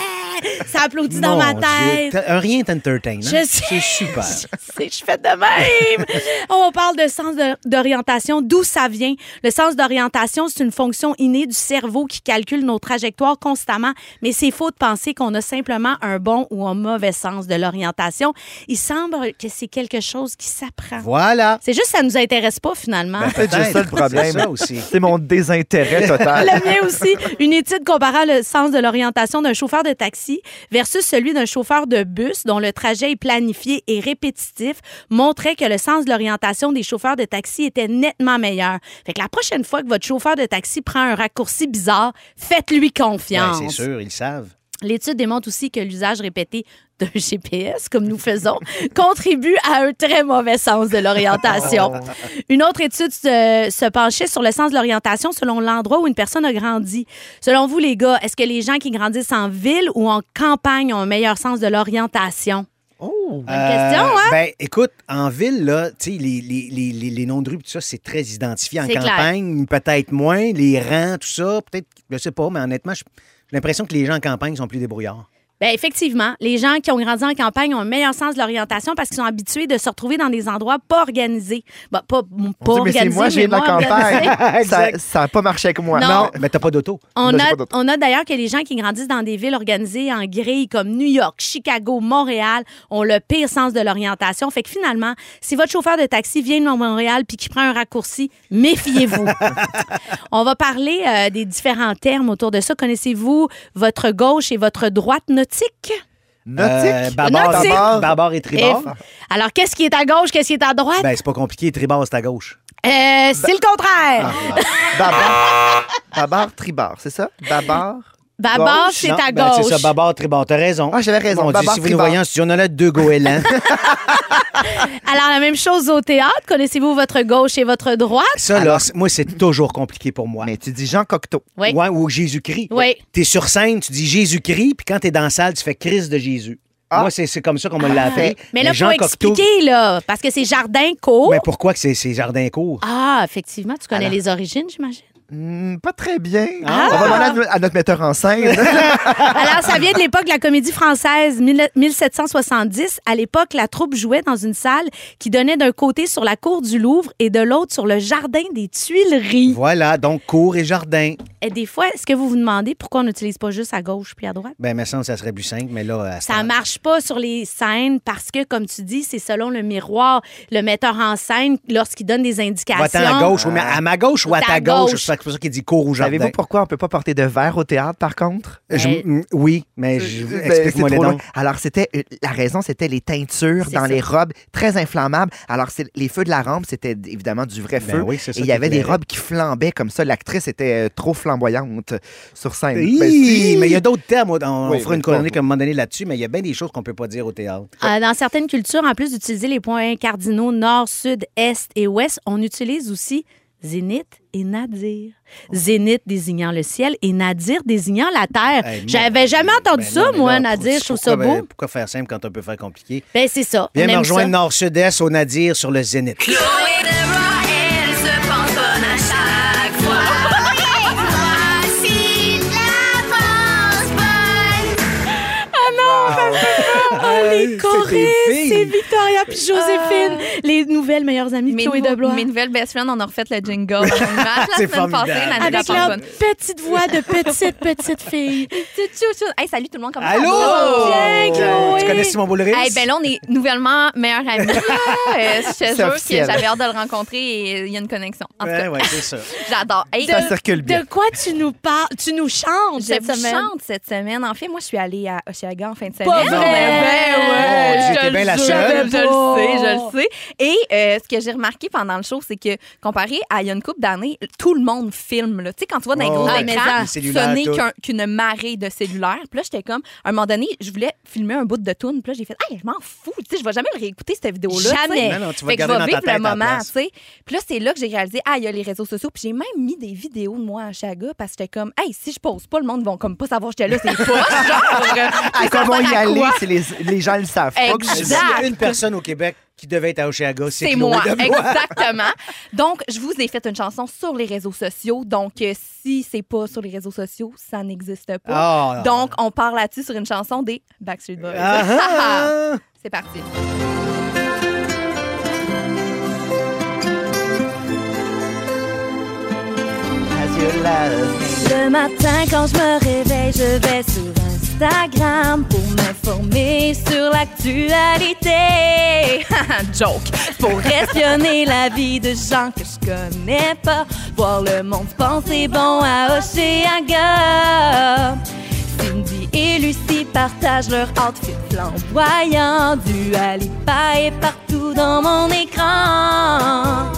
Ça applaudit dans Mon ma Dieu, tête. Un rien t'entertain. hein? Je sais. C'est super. Je sais, je fais de même. On parle de sens d'orientation, d'où ça vient? Le sens d'orientation, c'est une fonction innée du cerveau qui calcule nos trajectoires constamment, mais c'est faux de penser qu'on a simplement un bon ou un mauvais sens de l'orientation. Il semble que c'est quelque chose qui s'apprend. Voilà. C'est juste que ça nous intéresse pas finalement. C'est juste ça le problème. C'est ça aussi. C'est mon désintérêt total. Le mien aussi. Une étude comparant le sens de l'orientation d'un chauffeur de taxi versus celui d'un chauffeur de bus dont le trajet est planifié et répétitif montrait que le sens de l'orientation des chauffeurs de taxi était nettement meilleur. Fait que la prochaine fois que votre chauffeur de taxi prend un raccourci bizarre, faites-lui Ben, confiance. c'est sûr, ils le savent. L'étude démontre aussi que l'usage répété d'un [laughs] GPS, comme nous faisons, [laughs] contribue à un très mauvais sens de l'orientation. [laughs] Une autre étude se, se penchait sur le sens de l'orientation selon l'endroit où une personne a grandi. Selon vous, les gars, est-ce que les gens qui grandissent en ville ou en campagne ont un meilleur sens de l'orientation? Oh! Bonne question, hein? Ben, écoute, en ville, là, tu sais, les, les, les, les- les noms de rue, tout ça, c'est très identifié. En campagne, peut-être moins. Les rangs, tout ça, peut-être, je sais pas, mais honnêtement, je- j'ai l'impression que les gens en campagne sont plus débrouillards. Bien, effectivement, les gens qui ont grandi en campagne ont un meilleur sens de l'orientation parce qu'ils sont habitués de se retrouver dans des endroits pas organisés. Ben, pas, pas Dieu, mais c'est organisés, moi, j'ai de la organisés. [laughs] campagne. ça n'a pas marché avec moi. Non. Mais t'as pas d'auto. On on a d'ailleurs que les gens qui grandissent dans des villes organisées en grille comme New York, Chicago, Montréal ont le pire sens de l'orientation. Fait que finalement, si votre chauffeur de taxi vient de Montréal puis qu'il prend un raccourci, méfiez-vous. [laughs] on va parler euh, des différents termes autour de ça. Connaissez-vous votre gauche et votre droite? Nautique? Nautique? Euh, barbare, Nautique. barbare, barbare et tribord. Alors, qu'est-ce qui est à gauche, qu'est-ce qui est à droite? Ben, c'est pas compliqué. Tribord, c'est à gauche. Euh, c'est le contraire. Babar. Babar, tribord, c'est ça? Babar. Gauche, c'est Non, à ben, gauche. c'est ça, barbare, tribord. T'as raison. Ah, j'avais raison. Mon Dieu, Barbare, si vous nous tribord. voyez en studio, on a là deux goélands. [laughs] Alors, la même chose au théâtre. Connaissez-vous votre gauche et votre droite? ça, là, c'est- moi, c'est toujours compliqué pour moi. Mais tu dis Jean Cocteau. Oui. Ouais, ou Jésus-Christ. Oui. T'es sur scène, tu dis Jésus-Christ, puis quand t'es dans la salle, tu fais Christ de Jésus. Ah. Moi, c'est c'est comme ça qu'on me l'a appris. Mais là, Jean faut Cocteau- expliquer, là, parce que c'est jardin court. Mais pourquoi que c'est c'est jardin court? Ah, effectivement, tu connais Alors- les origines, j'imagine? Hmm, pas très bien. Ah. On va demander à, à notre metteur en scène. [laughs] Alors, ça vient de l'époque de la comédie française, mille- 1770. À l'époque, la troupe jouait dans une salle qui donnait d'un côté sur la cour du Louvre et de l'autre sur le jardin des Tuileries. Voilà, donc court et jardin. Et des fois, est-ce que vous vous demandez pourquoi on n'utilise pas juste à gauche puis à droite? Ben, me semble ça serait plus simple, mais là... ce Ça temps- marche pas sur les scènes parce que, comme tu dis, c'est selon le miroir, le metteur en scène, lorsqu'il donne des indications. Va-t'en à gauche, ou à ma gauche ou à ta gauche? gauche. C'est pour ça qu'il dit cours au jardin. Savez-vous pourquoi on peut pas porter de verre au théâtre, par contre? Je- Hey. mm, oui, mais je- Ben, explique-moi les noms. Alors, c'était euh, la raison, c'était les teintures dans ça. les robes très inflammables. Alors, c'est les feux de la rampe, c'était évidemment du vrai Ben feu. oui, c'est ça Et il y avait des robes qui flambaient comme ça. L'actrice était euh, trop flamboyante sur scène. Hi, Ben, si. mais il y a d'autres termes. On, on Oui, fera une chronique à un moment donné là-dessus, mais il y a bien des choses qu'on peut pas dire au théâtre. Euh, dans certaines cultures, en plus d'utiliser les points cardinaux nord, sud, est et ouest, on utilise aussi zénith et nadir. Zénith désignant le ciel et nadir désignant la terre. Hey, J'avais jamais entendu Ben ça, non, moi, là, nadir. Je trouve ça pourquoi- beau. ben, Pourquoi faire simple quand on peut faire compliqué? Ben, c'est ça. Viens me rejoindre nord-sud-est au Nadir sur le Zénith. Chorés, filles. c'est Victoria puis Joséphine, les nouvelles meilleures amies de Mes, Chloé Deblois. mes nouvelles best friends, on a refait le jingle. la C'est semaine passée, l'année Avec leur petite voix de petite, petite fille. [laughs] Tchou, tchou, tchou. Hey, salut tout le monde, comment ça Allô? Bien, Chloé? Tu connais Simon Boulris? Hey, ben là, on est nouvellement meilleurs amis. là. [laughs] Euh, je te jure que j'avais hâte de le rencontrer et il y a une connexion. En tout Ouais, cas, ouais, c'est ça. [laughs] j'adore. Hey, Ça circule bien. De quoi tu nous parles? Tu nous chantes je cette semaine? chante cette semaine. En fait, moi, je suis allée à Oshiaga en fin de semaine. Pas vrai? Ben ouais, Bien le la seule. Je le sais, je le sais. Et euh, ce que j'ai remarqué pendant le show, c'est que comparé à il y a une couple d'années, tout le monde filme. là. Tu sais, quand tu vois dans les Oh, gros ouais. écrans, cellulaires, ce n'est qu'un- qu'une marée de cellulaires. Puis là, j'étais comme, à un moment donné, je voulais filmer un bout de tune. Puis là, j'ai fait, hey, je m'en fous. Tu sais, je vais jamais le réécouter, cette vidéo-là. Jamais. Non, non, tu vas Fait que je vais dans ta vivre tête le moment, tu sais. Puis là, c'est là que j'ai réalisé, ah, il y a les réseaux sociaux. Puis j'ai même mis des vidéos de moi à Chaga parce que j'étais comme, hey, si je pose pas, le monde vont comme pas savoir que j'étais là. C'est pas [laughs] genre. Ah, comment y aller? les, les gens le savent pas? que je- une personne au Québec qui devait être à Oshéaga, c'est moi, Deblois. exactement. Donc, je vous ai fait une chanson sur les réseaux sociaux. Donc, euh, si c'est pas sur les réseaux sociaux, ça n'existe pas. Ah. Donc, on part là-dessus sur une chanson des Backstreet Boys. Ah, ah. [laughs] c'est parti. Le matin, quand je me réveille, je vais sur Instagram pour m'informer sur l'actualité. [laughs] Joke! Pour espionner la vie de gens que je connais pas. Voir le monde penser bon à Oceaga. Cindy et Lucie partagent leur outfit flamboyant. Du Alipa est partout dans mon écran.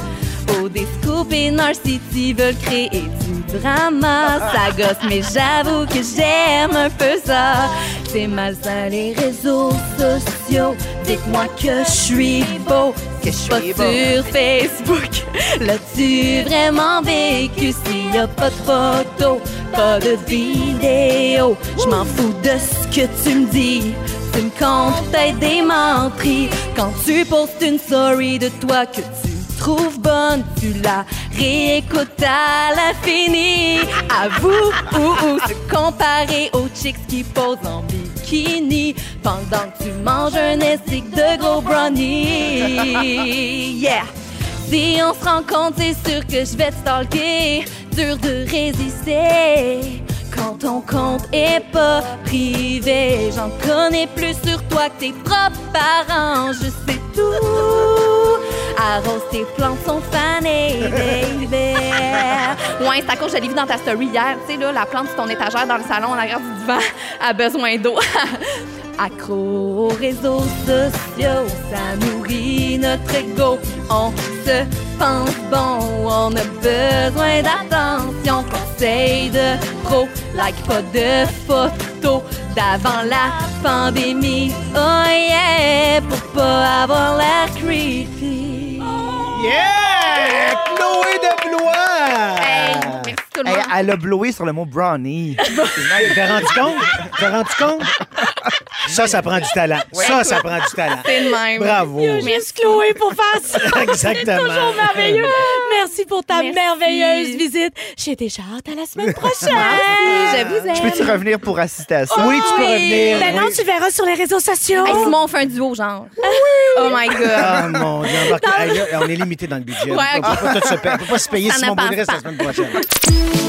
Au Scoop et Narcity veulent créer du drama. Ça gosse, mais j'avoue que j'aime un peu ça. C'est malsain les réseaux sociaux. Dites-moi que je suis beau, que je suis pas sur Facebook. L'as-tu vraiment vécu? S'il y a pas de photos, pas de vidéos? Je m'en fous de ce que tu me dis. Tu me comptes peut-être des menteries quand tu postes une story de toi que tu trouves bonne, tu la réécoutes à l'infini. Avoue ou ou se comparer aux chicks qui posent en bikini pendant que tu manges un estick de gros brownie. Yeah! Si on se rencontre, c'est sûr que je vais te stalker. Dur de résister. Quand ton compte est pas privé, j'en connais plus sur toi que tes propres parents. Je sais tout. Arrose tes plantes sont fanées, baby. [laughs] Ouais, c'est à cause je l'ai vu dans ta story hier. Tu sais, là, la plante sur ton étagère dans le salon, en arrière du divan, [laughs] a besoin d'eau. [laughs] Accro aux réseaux sociaux, ça nourrit notre ego. On se pense bon, on a besoin d'attention. Conseil de pro, like pas de photos d'avant la pandémie. Oh yeah, pour pas avoir l'air creepy. Yeah! Chloé Deblois! Hey, merci tout le Hey, monde. elle a blowé sur le mot brownie. [laughs] T'as rendu compte? T'as rendu compte? Ça, ça prend du talent. Ça, ça prend du talent. C'est le même. Bravo. Juste Chloé pour faire ça. [laughs] Exactement. Toujours merveilleux. Merci pour ta Merci. merveilleuse visite. J'ai déjà hâte à la semaine prochaine. Je vous aime. Je peux-tu revenir pour assister à ça? Oui, tu peux revenir. Maintenant, oui. tu verras sur les réseaux sociaux. Hey, Simon, on fait un duo, genre. Oh my God. Ah mon Dieu, embarque- Hey, là, on est limité dans le budget. Ouais, on peut ok. pas, tout se payer. on peut pas se payer Ça Simon ne passe Baudris pas. la semaine prochaine.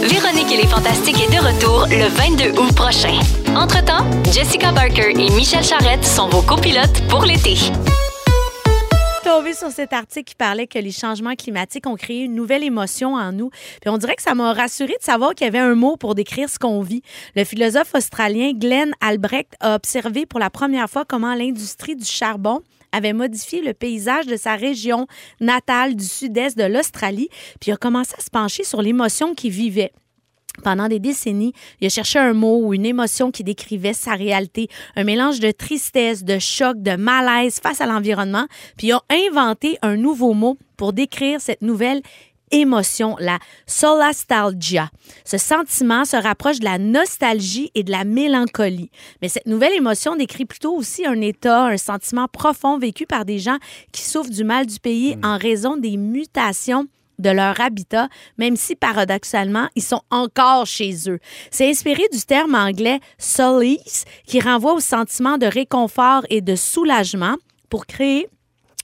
Véronique et les Fantastiques est de retour le 22 août prochain. Entre-temps, Jessica Barker et Michel Charrette sont vos copilotes pour l'été. Ton tombée sur cet article qui parlait que les changements climatiques ont créé une nouvelle émotion en nous. Puis on dirait que ça m'a rassuré de savoir qu'il y avait un mot pour décrire ce qu'on vit. Le philosophe australien Glenn Albrecht a observé pour la première fois comment l'industrie du charbon avait modifié le paysage de sa région natale du sud-est de l'Australie, puis il a commencé à se pencher sur l'émotion qu'il vivait. Pendant des décennies, il a cherché un mot ou une émotion qui décrivait sa réalité, un mélange de tristesse, de choc, de malaise face à l'environnement, puis il a inventé un nouveau mot pour décrire cette nouvelle émotion, la solastalgia. Ce sentiment se rapproche de la nostalgie et de la mélancolie. Mais cette nouvelle émotion décrit plutôt aussi un état, un sentiment profond vécu par des gens qui souffrent du mal du pays en raison des mutations de leur habitat, même si paradoxalement, ils sont encore chez eux. C'est inspiré du terme anglais solace, qui renvoie au sentiment de réconfort et de soulagement pour créer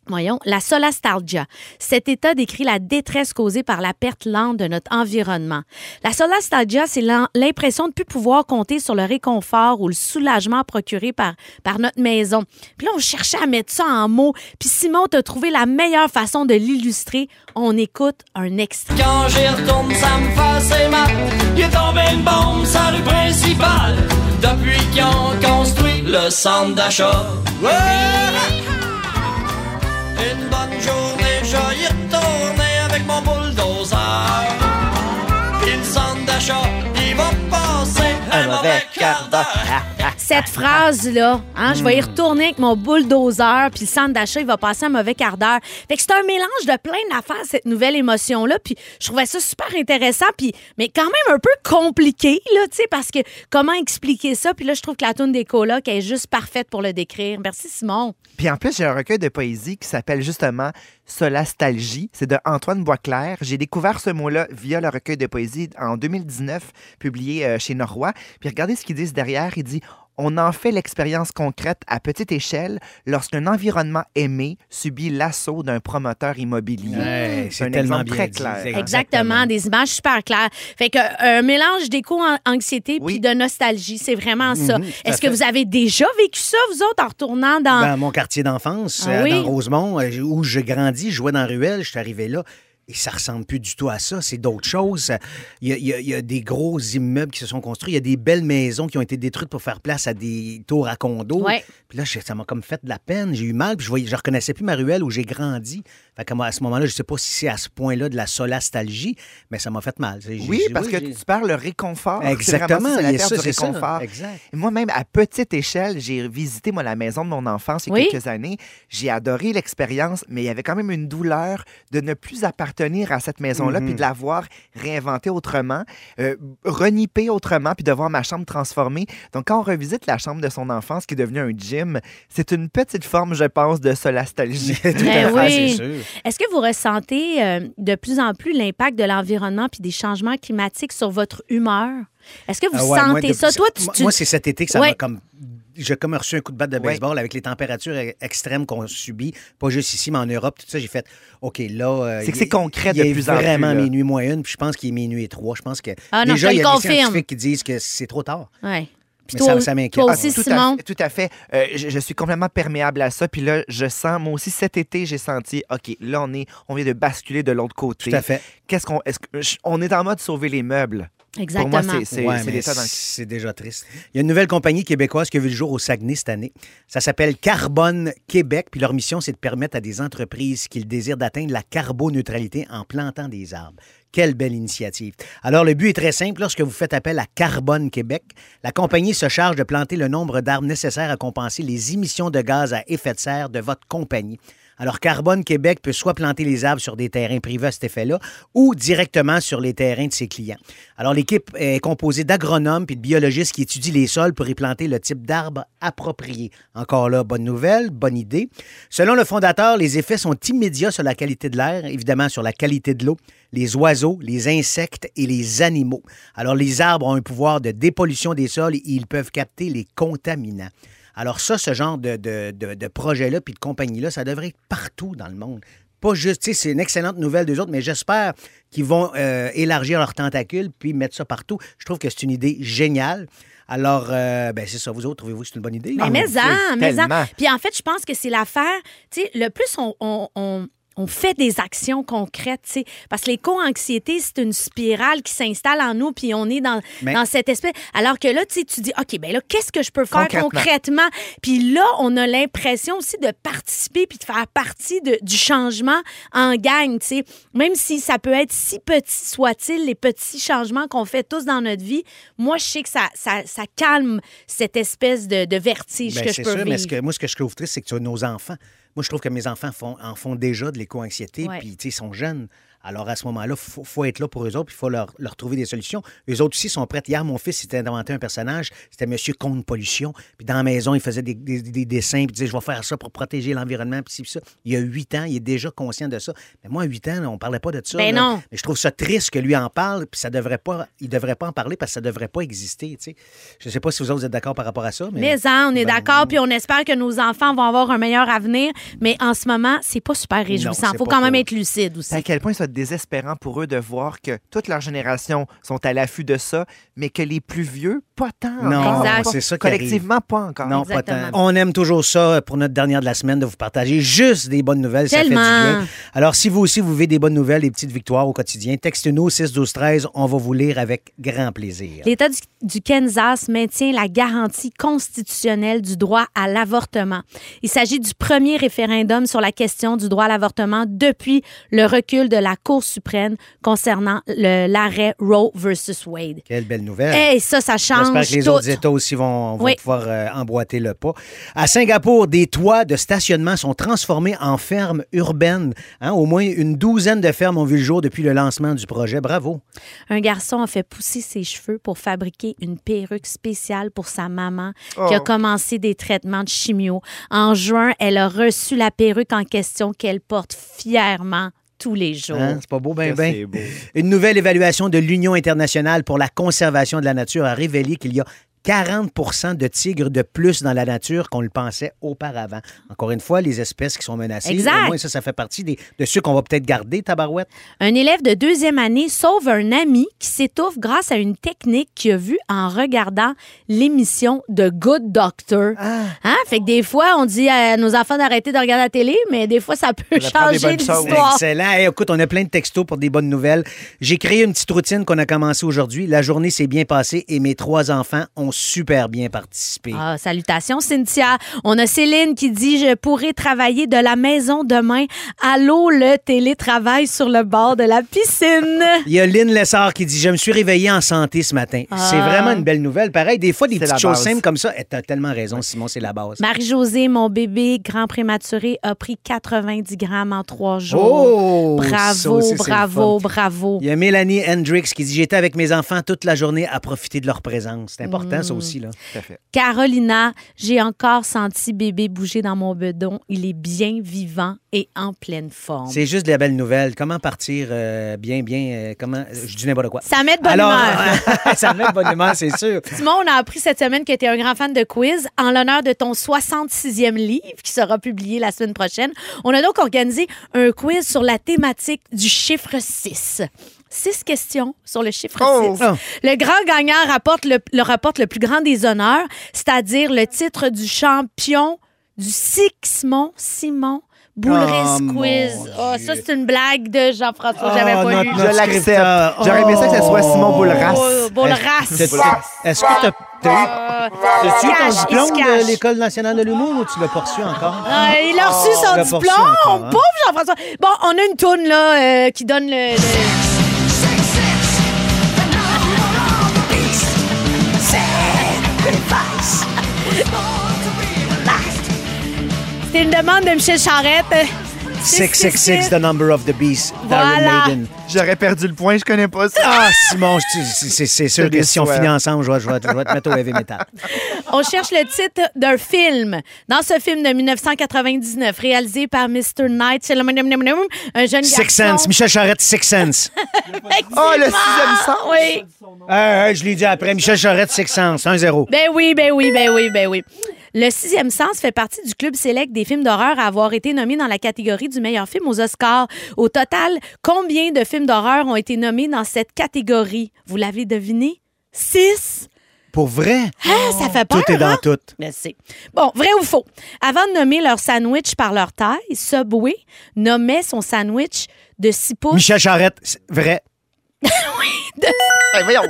Voyons, la solastalgia. Cet état décrit la détresse causée par la perte lente de notre environnement. La solastalgia, c'est l'impression de ne plus pouvoir compter sur le réconfort ou le soulagement procuré par, par notre maison. Puis là, on cherchait à mettre ça en mots. Puis Simon, t'a trouvé la meilleure façon de l'illustrer. On écoute un extrait. Quand j'y retourne, ça me fait mal. Il est tombé une bombe principale. Depuis qu'ils ont construit le centre d'achat. Ouais! Une bonne journée, je y retourner avec mon bulldozer. Puis le centre d'achat, il va mauvais quart d'heure. Cette phrase-là, hein, je vais y retourner avec mon bulldozer, puis le centre d'achat, il va passer un mauvais quart d'heure. Fait que c'est un mélange de plein d'affaires, cette nouvelle émotion-là, puis je trouvais ça super intéressant, puis mais quand même un peu compliqué, là, tu sais, parce que comment expliquer ça? Puis là, je trouve que la tune des colocs est juste parfaite pour le décrire. Merci, Simon. Puis en plus, j'ai un recueil de poésie qui s'appelle justement Solastalgie. C'est de Antoine Boisclair. J'ai découvert ce mot-là via le recueil de poésie en 2019, publié euh, chez Norrois. Puis regardez ce qu'ils disent derrière. Il dit on en fait l'expérience concrète à petite échelle lorsqu'un environnement aimé subit l'assaut d'un promoteur immobilier. Ouais, c'est un tellement exemple bien très dit. clair. Exactement, des images super claires. Fait que euh, un mélange d'éco-anxiété puis de nostalgie, c'est vraiment ça. Mhm, Est-ce que vous avez déjà vécu ça, vous autres, en retournant dans... Dans mon quartier d'enfance, Ah euh, oui? dans Rosemont, euh, où je grandis, je jouais dans ruelle, je suis arrivé là. Et ça ressemble plus du tout à ça. C'est d'autres choses. Il y, a, il y a- il y a des gros immeubles qui se sont construits. Il y a des belles maisons qui ont été détruites pour faire place à des tours à condos. Ouais. Puis là, ça m'a comme fait de la peine. J'ai eu mal. Puis je, voyais, je reconnaissais plus ma ruelle où j'ai grandi. Fait que moi, à ce moment-là, je sais pas si c'est à ce point-là de la solastalgie, mais ça m'a fait mal. J'ai- Oui, j'ai- parce que j'ai- tu parles le réconfort. Exactement, C'est la ça, du c'est ça. réconfort. Exact. Moi-même, à petite échelle, j'ai visité moi, la maison de mon enfance il y a Oui. quelques années. J'ai adoré l'expérience, mais il y avait quand même une douleur de ne plus appartenir à cette maison-là, puis de la voir réinventée autrement, euh, renippée autrement, puis de voir ma chambre transformée. Donc, quand on revisite la chambre de son enfance qui est devenue un gym, c'est une petite forme, je pense, de solastalgie. [laughs] Ben oui. Est-ce que vous ressentez euh, de plus en plus l'impact de l'environnement puis des changements climatiques sur votre humeur? Est-ce que vous Ah ouais, moi, sentez ça? Toi, tu, moi, tu- moi, c'est cet été que ça Ouais. m'a comme. J'ai comme reçu un coup de batte de baseball avec les températures e- extrêmes qu'on subit, pas juste ici, mais en Europe, tout ça. J'ai fait, OK, là. euh, C'est que c'est concret de plus en plus, vraiment là. minuit moins une, puis je pense qu'il est minuit trois. Je pense que. Ah non, déjà, il y a des confirme. scientifiques qui disent que c'est trop tard. Puis Mais toi, ça- ça m'inquiète. toi Ah, aussi, tout Simon? À fait, tout à fait. Euh, je, je suis complètement perméable à ça. Puis là, je sens, moi aussi, cet été, j'ai senti, OK, là, on, est, on vient de basculer de l'autre côté. Tout à fait. Qu'est-ce qu'on, est-ce on est en mode sauver les meubles. Exactement. Pour moi, c'est, Ouais, déjà triste. Il y a une nouvelle compagnie québécoise qui a vu le jour au Saguenay cette année. Ça s'appelle Carbone Québec. Puis leur mission, c'est de permettre à des entreprises qui le désirent d'atteindre la carboneutralité en plantant des arbres. Quelle belle initiative. Alors, le but est très simple. Lorsque vous faites appel à Carbone Québec, la compagnie se charge de planter le nombre d'arbres nécessaires à compenser les émissions de gaz à effet de serre de votre compagnie. Alors, Carbone Québec peut soit planter les arbres sur des terrains privés à cet effet-là ou directement sur les terrains de ses clients. Alors, l'équipe est composée d'agronomes et de biologistes qui étudient les sols pour y planter le type d'arbre approprié. Encore là, bonne nouvelle, bonne idée. Selon le fondateur, les effets sont immédiats sur la qualité de l'air, évidemment sur la qualité de l'eau, les oiseaux, les insectes et les animaux. Alors, les arbres ont un pouvoir de dépollution des sols et ils peuvent capter les contaminants. Alors ça, ce genre de, de, de- de projet-là puis de compagnie-là, ça devrait être partout dans le monde. Pas juste, tu sais, c'est une excellente nouvelle d'eux autres, mais j'espère qu'ils vont euh, élargir leurs tentacules puis mettre ça partout. Je trouve que c'est une idée géniale. Alors, euh, ben, c'est ça. Vous autres, trouvez-vous que c'est une bonne idée? Mais, mais en, mais en. Puis en fait, je pense que c'est l'affaire. Tu sais, le plus on. on- on- on fait des actions concrètes, parce que l'éco-anxiété, c'est une spirale qui s'installe en nous, puis on est dans, Mais- dans cette espèce... Alors que là, tu tu dis, OK, ben là, qu'est-ce que je peux faire Concrètement. concrètement? Puis là, on a l'impression aussi de participer puis de faire partie de- du changement en gang, tu sais. Même si ça peut être si petit soit-il, les petits changements qu'on fait tous dans notre vie, moi, je sais que ça, ça, ça calme cette espèce de, de vertige Ben, que je peux sûr, vivre. mais ce que, moi, ce que je trouve triste, c'est que tu as nos enfants. Moi, je trouve que mes enfants font, en font déjà de l'éco-anxiété, puis tu sais, ils sont jeunes. Alors, à ce moment-là, il faut, faut être là pour eux autres, puis il faut leur, leur trouver des solutions. Eux autres aussi sont prêts. Hier, mon fils s'était inventé un personnage, c'était Monsieur Contre Pollution. Puis dans la maison, il faisait des, des- des dessins, puis il disait Je vais faire ça pour protéger l'environnement, puis puis ça. Il y a huit ans, il est déjà conscient de ça. Mais moi, à huit ans, là, on parlait pas de ça. Ben non. Mais je trouve ça triste que lui en parle, puis ça devrait pas, il devrait pas en parler parce que ça devrait pas exister. tu sais. Je sais pas si vous autres êtes d'accord par rapport à ça, mais. Mais hein, on est Ben, d'accord, puis on espère que nos enfants vont avoir un meilleur avenir. Mais en ce moment, c'est pas super réjouissant. c'est faut quand même être lucide aussi. À quel point ça désespérant pour eux de voir que toute leur génération sont à l'affût de ça, mais que les plus vieux, pas tant. Non, c'est ça qui arrive. Collectivement, pas encore. Non, pas tant. On aime toujours ça pour notre dernière de la semaine de vous partager juste des bonnes nouvelles. Ça fait Tellement. du bien. Alors, si vous aussi vous vivez des bonnes nouvelles, des petites victoires au quotidien, textez-nous au 6 12 13 On va vous lire avec grand plaisir. L'État du, du Kansas maintient la garantie constitutionnelle du droit à l'avortement. Il s'agit du premier référendum sur la question du droit à l'avortement depuis le recul de la Cour suprême concernant le- l'arrêt Roe versus Wade. Quelle belle nouvelle. Hey, ça, ça change J'espère que les tout. autres États aussi vont, vont Oui. pouvoir euh, emboîter le pas. À Singapour, des toits de stationnement sont transformés en fermes urbaines. Hein, au moins une douzaine de fermes ont vu le jour depuis le lancement du projet. Bravo. Un garçon a fait pousser ses cheveux pour fabriquer une perruque spéciale pour sa maman qui a Oh. commencé des traitements de chimio. En juin, elle a reçu la perruque en question qu'elle porte fièrement tous les jours. Hein, C'est pas beau, ben, Ça, ben. beau. Une nouvelle évaluation de l'Union internationale pour la conservation de la nature a révélé qu'il y a 40 de tigres de plus dans la nature qu'on le pensait auparavant. Encore une fois, les espèces qui sont menacées. Exact. Au moins, ça, ça fait partie des- de ceux qu'on va peut-être garder, tabarouette. Un élève de deuxième année sauve un ami qui s'étouffe grâce à une technique qu'il a vue en regardant l'émission de Good Doctor. Ah. Hein? Fait que des fois, on dit à nos enfants d'arrêter de regarder la télé, mais des fois, ça peut Ça changer l'histoire. Excellent. Hey, écoute, on a plein de textos pour des bonnes nouvelles. J'ai créé une petite routine qu'on a commencé aujourd'hui. La journée s'est bien passée et mes trois enfants ont super bien participé. Ah, salutations, Cynthia. On a Céline qui dit Je pourrai travailler de la maison demain. Allô, le télétravail sur le bord de la piscine. Il y a Lynn Lessard qui dit Je me suis réveillée en santé ce matin. Ah. C'est vraiment une belle nouvelle. Pareil, des fois, des petites choses simples comme ça. Tu as tellement raison, Simon, c'est la base. Marie-Josée, mon bébé grand prématuré, a pris 90 grammes en trois jours. Oh! Ça bravo, aussi, bravo, bravo. Il y a Mélanie Hendricks qui dit J'étais avec mes enfants toute la journée à profiter de leur présence. C'est important, Mm. Ça aussi. Là. Carolina, j'ai encore senti bébé bouger dans mon bedon. Il est bien vivant et en pleine forme. C'est juste de la belle nouvelle. Comment partir euh, bien, bien. euh, comment... Je dis n'importe quoi. Ça met de bonne Alors, humeur. [laughs] ça met de bonne humeur, c'est sûr. Simon, on a appris cette semaine que tu es un grand fan de quiz en l'honneur de ton 66e livre qui sera publié la semaine prochaine. On a donc organisé un quiz sur la thématique du chiffre 6. Six questions sur le chiffre Oh! 6. Le grand gagnant rapporte le, le rapporte le plus grand des honneurs, c'est-à-dire le titre du champion du Sixmont Simon Boulris Oh, Quiz. Oh, ça, c'est une blague de Jean-François. J'avais Oh, pas lu. Je l'accepte. J'aurais aimé ça que ce soit Simon Boulras. Boulras. Est-ce est-ce que tu as, Euh, As-tu eu il se ton diplôme de l'École nationale de l'humour ou tu l'as pas reçu encore? Ah, il a reçu son diplôme, encore, hein? pauvre Jean-François. Bon, on a une toune là euh, qui donne le. le- C'était une demande de Michel Charette? 666, The Number of the Beast, Voilà. Darren Maiden. J'aurais perdu le point, je connais pas ça. Ah, Simon, je- c'est- c'est c'est sûr que si on déçois. finit ensemble, je vais, je vais- je vais te mettre au heavy metal. [laughs] On cherche le titre d'un film. Dans ce film de 1999, réalisé par Mr. Knight, c'est le- un jeune Six garçon. Sense, Michel Charette, Six Sense. [laughs] Oh, le sixième sens. Oui. Ah, ah, je l'ai dit après, Michel Charette, Six Sense, 1-0. Ben oui, ben oui, ben oui, ben oui. Le sixième sens fait partie du club select des films d'horreur à avoir été nommé dans la catégorie du meilleur film aux Oscars. Au total, combien de films d'horreur ont été nommés dans cette catégorie? Vous l'avez deviné? Six? Pour vrai? Ah, ça fait peur. Tout est dans hein? tout. C'est. Bon, vrai ou faux? Avant de nommer leur sandwich par leur taille, Subway nommait son sandwich de 6 pouces. Michel Charette, vrai. [laughs] Ben voyons.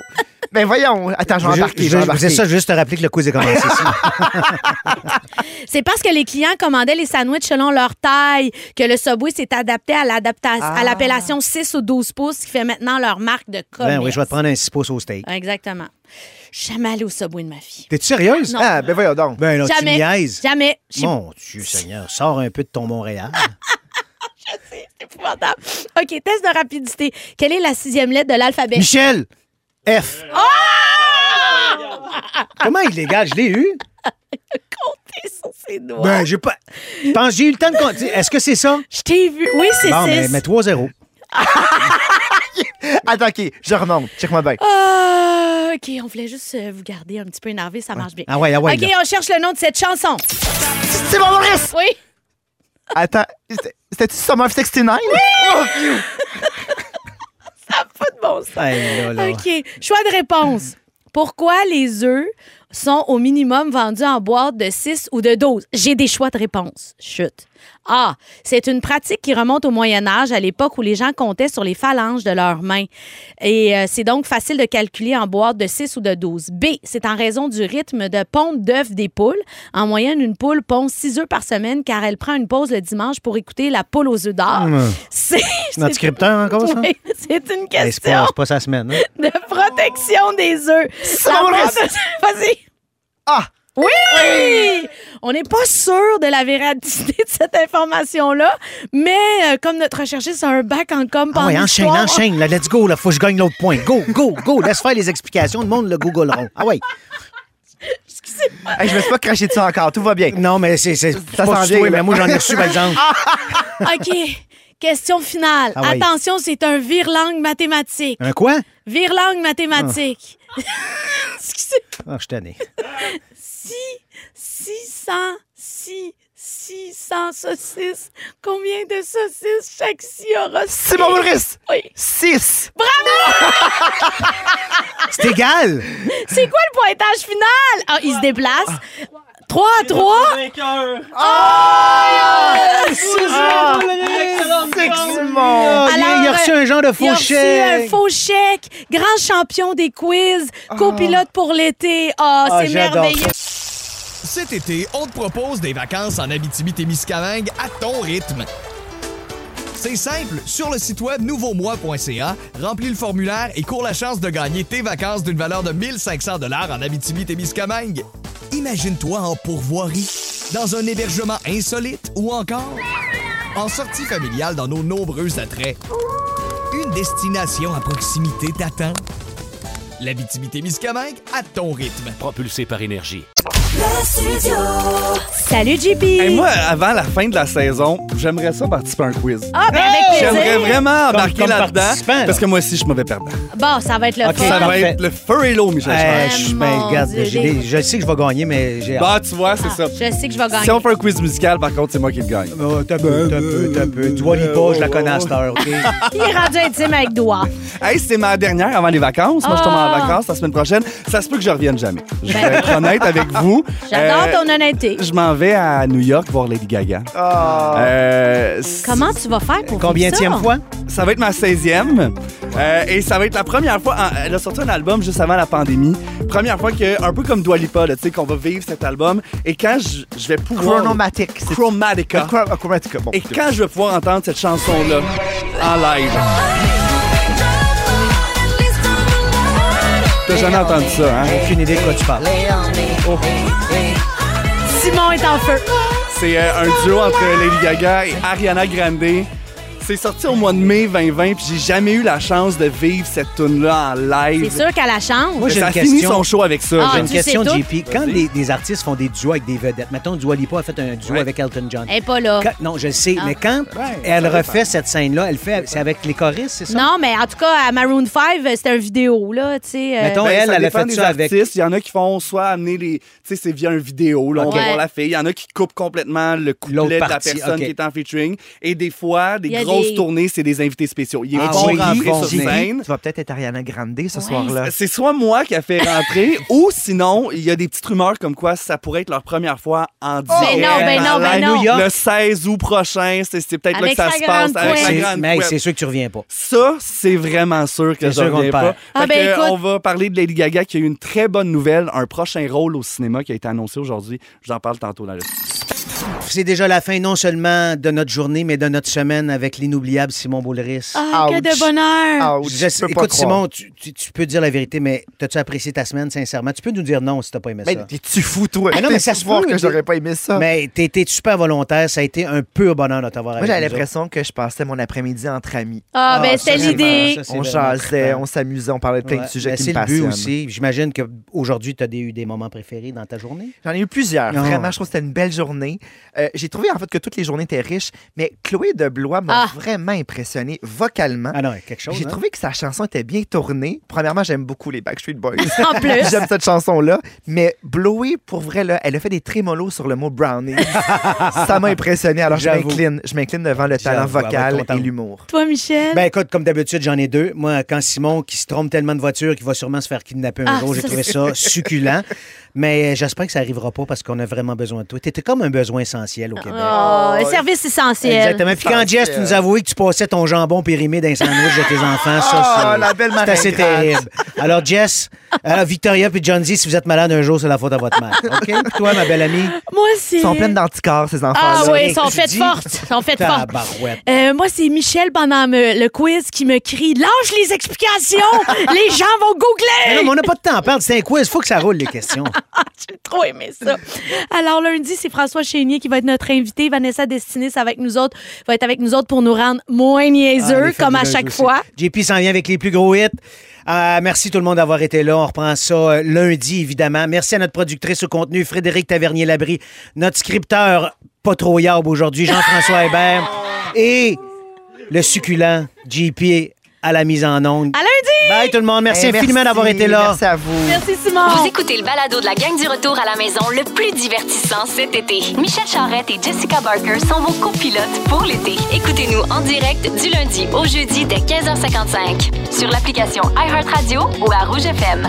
Ben voyons. Attends, je vais Je- embarquer. je- je vais je ça juste te rappeler que le quiz est commencé ici. [laughs] C'est parce que les clients commandaient les sandwichs selon leur taille que le Subway s'est adapté à l'adaptation à l'appellation 6 ou 12 pouces qui fait maintenant leur marque de commerce. Ben oui, je vais te prendre un 6 pouces au steak. Exactement. Je suis jamais allée au Subway de ma vie. T'es-tu sérieuse? Non. Ah, ben voyons donc. Ben non, tu Jamais. niaises. Jamais. Je sais Mon Dieu Seigneur, sors un peu de ton Montréal. [laughs] c'est épouvantable. OK, test de rapidité. Quelle est la sixième lettre de l'alphabet? Michel! F. Comment illégal? Je l'ai eu? [laughs] Comptez sur ses doigts. Ben, j'ai pas. Je pense j'ai eu le temps de compter. Est-ce que c'est ça? Je t'ai vu. Oui, c'est Bon, six. mais mets 3-0. [laughs] Attends, OK, je remonte. Check-moi bien. Ah, OK, on voulait juste euh, vous garder un petit peu énervé, ça marche bien. Ah ouais, ah ouais, OK, là. on cherche le nom de cette chanson. C'est bon, Maurice! Oui. Attends, c'était- c'était-tu Summer of 69? Oh, OK. Choix de réponse. Pourquoi les œufs sont au minimum vendus en boîte de 6 ou de 12? J'ai des choix de réponse. Chut. A. C'est une pratique qui remonte au Moyen Âge, à l'époque où les gens comptaient sur les phalanges de leurs mains. Et euh, c'est donc facile de calculer en boîte de 6 ou de 12. B. C'est en raison du rythme de ponte d'œufs des poules. En moyenne, une poule pond 6 œufs par semaine car elle prend une pause le dimanche pour écouter la poule aux œufs d'or. Hum. C'est Notre scripteur encore, ça? Oui, c'est une Hey, c'est question pas, c'est pas sa semaine. hein? de protection des œufs. [laughs] Vas-y. Ah! Oui! On n'est pas sûr de la véracité de cette information-là, mais euh, comme notre recherchiste a un bac en com Ah ouais, enchaîne, enchaîne. Là, let's go. Là, faut que je gagne l'autre point. Go, go, go. Laisse faire les explications. Le monde le googleront. Ah ouais. Hey, je me suis pas craché dessus encore. Tout va bien. Non, mais c'est c'est Ça pas s'en sur vient, toi, là. mais moi, j'en ai reçu, par exemple. [laughs] OK. Question finale. Ah. Attention, c'est un vire-langue mathématique. Un quoi? Vire-langue mathématique. Excusez. Ah, je suis. Si 600, si 600 saucisses, combien de saucisses chaque si aura C'est bon, Maurice! Oui. 6! C'est égal. C'est quoi le pointage final? Ah, il se déplace. 3 à 3. C'est Simon! Ah, il, a- il a reçu un genre de Il a faux reçu un chèque. faux chèque. Grand champion des quiz. Copilote pour l'été. Ah, Ah, c'est merveilleux. Cet été, on te propose des vacances en Abitibi-Témiscamingue à ton rythme. C'est simple, sur le site web nouveaumois.ca, remplis le formulaire et cours la chance de gagner tes vacances d'une valeur de 1500 dollars en Abitibi-Témiscamingue. Imagine-toi en pourvoirie, dans un hébergement insolite ou encore en sortie familiale dans nos nombreux attraits. Une destination à proximité t'attend. L'Abitibi-Témiscamingue à ton rythme. Propulsé par énergie. Salut, JP. Hey, moi, avant la fin de la saison, j'aimerais ça participer à un quiz. Ah, ben avec J'aimerais vraiment embarquer comme là-dedans. participant, là. Parce que moi aussi, je suis mauvais perdant. Bon, ça va être le Ok, fun. Ça va parfait. être le Michel je, mon ben, regarde, Dieu, j'ai des- des- je sais que je vais gagner, mais j'ai hâte. Bah, tu vois, c'est ça. Je sais que je vais gagner. Si on fait un quiz musical, par contre, c'est moi qui le gagne. Oh, t'as peu, t'as peu, t'as peu. Tu vois pas, je la connais à cette heure, OK? [laughs] Il est rendu intime avec doigt. Hey, c'est ma dernière avant les vacances. Moi, je tombe en Ah. vacances la semaine prochaine. Ça se peut que je revienne jamais. Je vais Ben. être honnête avec vous. J'adore Euh, ton honnêteté. Je m'en vais à New York voir Lady Gaga. Ah. Euh, Comment tu vas faire pour Combien vivre ça? fois? Ça va être ma 16e. euh, et ça va être la première fois. en- elle a sorti un album juste avant la pandémie. Première fois que, un peu comme Dua Lipa, tu sais, qu'on va vivre cet album. Et quand je, je vais pouvoir. Chronomatic. c'est- Chromatica. Chro- Chromatica. Bon. Et quand je vais pouvoir entendre cette chanson-là en live. T'as jamais entendu ça, hein? Aucune idée de quoi tu parles. Simon est en feu. C'est euh, un duo entre Lady Gaga et Ariana Grande. C'est sorti au mois de mai 2020, puis j'ai jamais eu la chance de vivre cette tune-là en live. C'est sûr qu'à la chance. Moi, j'ai ça une a fini question. son show avec ça. Ah, J'ai là. une question. JP. Quand des, des artistes font des duos avec des vedettes, mettons, Dua Lipa a fait un duo Ouais. avec Elton John. Elle est pas là. Quand- non, je le sais, Ah. mais quand elle refait cette scène-là, elle fait, c'est avec les choristes, c'est ça? Non, mais en tout cas, à Maroon 5, c'était une vidéo, là, tu sais. euh, Mettons, Ben, elle, ça elle a fait des ça avec. artistes. Il y en a qui font soit amener les. Tu sais, c'est via une vidéo, là, on Ok. va voir la fille. Il y en a qui coupent complètement le couplet de la partie, personne qui est en featuring. Et des fois, des a grosses grosse tournée, c'est des invités spéciaux. Ils Ah vont oui, vont sur scène. Tu vas peut-être être Ariana Grande ce soir-là. C'est soit moi qui a fait rentrer, [laughs] ou sinon, il y a des petites rumeurs comme quoi ça pourrait être leur première fois en direct. Ben non, ben non, ben à non. New York. Le 16 août prochain, c'est peut-être là que ça se passe. Avec grande Mais c'est sûr que tu reviens pas. Ça, c'est vraiment sûr que je reviens pas. Ah, ben, que, écoute. on va parler de Lady Gaga qui a eu une très bonne nouvelle, un prochain rôle au cinéma qui a été annoncé aujourd'hui. Je vous en parle tantôt dans le C'est déjà la fin non seulement de notre journée, mais de notre semaine avec l'inoubliable Simon Boulris. Ah, que de bonheur! Ouch, Je sais- je peux pas écoute, croire. Simon, tu, tu- tu peux dire la vérité, mais as-tu apprécié ta semaine, sincèrement? Tu peux nous dire non si t'as pas aimé Mais ça. tu fou, toi? Mais non, mais T'es ça se voir peut, que j'aurais pas aimé ça. Mais t'as été super volontaire. Ça a été un pur bonheur de t'avoir Moi, j'avais l'impression que je passais mon après-midi entre amis. Ah, Ah, ben, c'était c'est l'idée. On jasait, on s'amusait, on parlait de plein Ouais, de sujets ben, qui C'est me le but aussi. J'imagine qu'aujourd'hui, tu as eu des moments préférés dans ta journée. J'en ai eu plusieurs. Vraiment, je trouve que c'était une belle journée. Euh, J'ai trouvé en fait que toutes les journées étaient riches, mais Chloé de Blois m'a Ah. vraiment impressionné vocalement. Ah non, quelque chose. J'ai hein? trouvé que sa chanson était bien tournée. Premièrement, j'aime beaucoup les Backstreet Boys. [laughs] En plus. [laughs] j'aime cette chanson-là. Mais Blowy, pour vrai, là, elle a fait des trémolos sur le mot brownie. [laughs] ça m'a impressionné. Alors, je m'incline. Je m'incline devant le talent vocal et l'humour. Toi, Michel? Ben écoute, comme d'habitude, j'en ai deux. Moi, quand Simon, qui se trompe tellement de voiture qu'il va sûrement se faire kidnapper un Ah, jour, j'ai trouvé ça succulent. Mais euh, j'espère que ça arrivera pas parce qu'on a vraiment besoin de toi. T'étais comme un besoin essentiel au Québec. Oh, un service essentiel. Exactement. Puis quand Jess, tu nous avouais que tu passais ton jambon périmé d'un sandwich de tes enfants, ça, Oh, c'est la belle c'est assez terrible. Alors, Jess, alors, Victoria puis John Z, si vous êtes malade un jour, c'est la faute à votre mère. [laughs] OK? Puis toi, ma belle amie? Moi, c'est. Ils sont pleines d'anticorps, ces enfants-là. Ah oui, ils sont faites dis- fortes. Ils sont faites fortes. Euh, moi, c'est Michel pendant me- le quiz qui me crie Lâche les explications! [laughs] les gens vont Mais non, googler! mais on n'a pas de temps à perdre. C'est un quiz. faut que ça roule, les questions. [laughs] J'ai trop aimé ça. Alors, lundi, c'est François Qui va être notre invité. Vanessa Destinée, c'est avec nous autres, va être avec nous autres pour nous rendre moins niaiseux, comme à chaque aussi. fois. JP s'en vient avec les plus gros hits. Euh, merci tout le monde d'avoir été là. On reprend ça euh, lundi, évidemment. Merci à notre productrice au contenu, Frédéric Tavernier-Labrie, notre scripteur, pas trop yarb aujourd'hui, Jean-François Hébert, et le succulent JP à la mise en onde. À lundi! Bye tout le monde. Merci Eh, infiniment d'avoir été là. Merci à vous. Merci, Simon. Vous écoutez le balado de la gang du retour à la maison le plus divertissant cet été. Michel Charrette et Jessica Barker sont vos copilotes pour l'été. Écoutez-nous en direct du lundi au jeudi dès 15h55 sur l'application iHeartRadio ou à Rouge FM.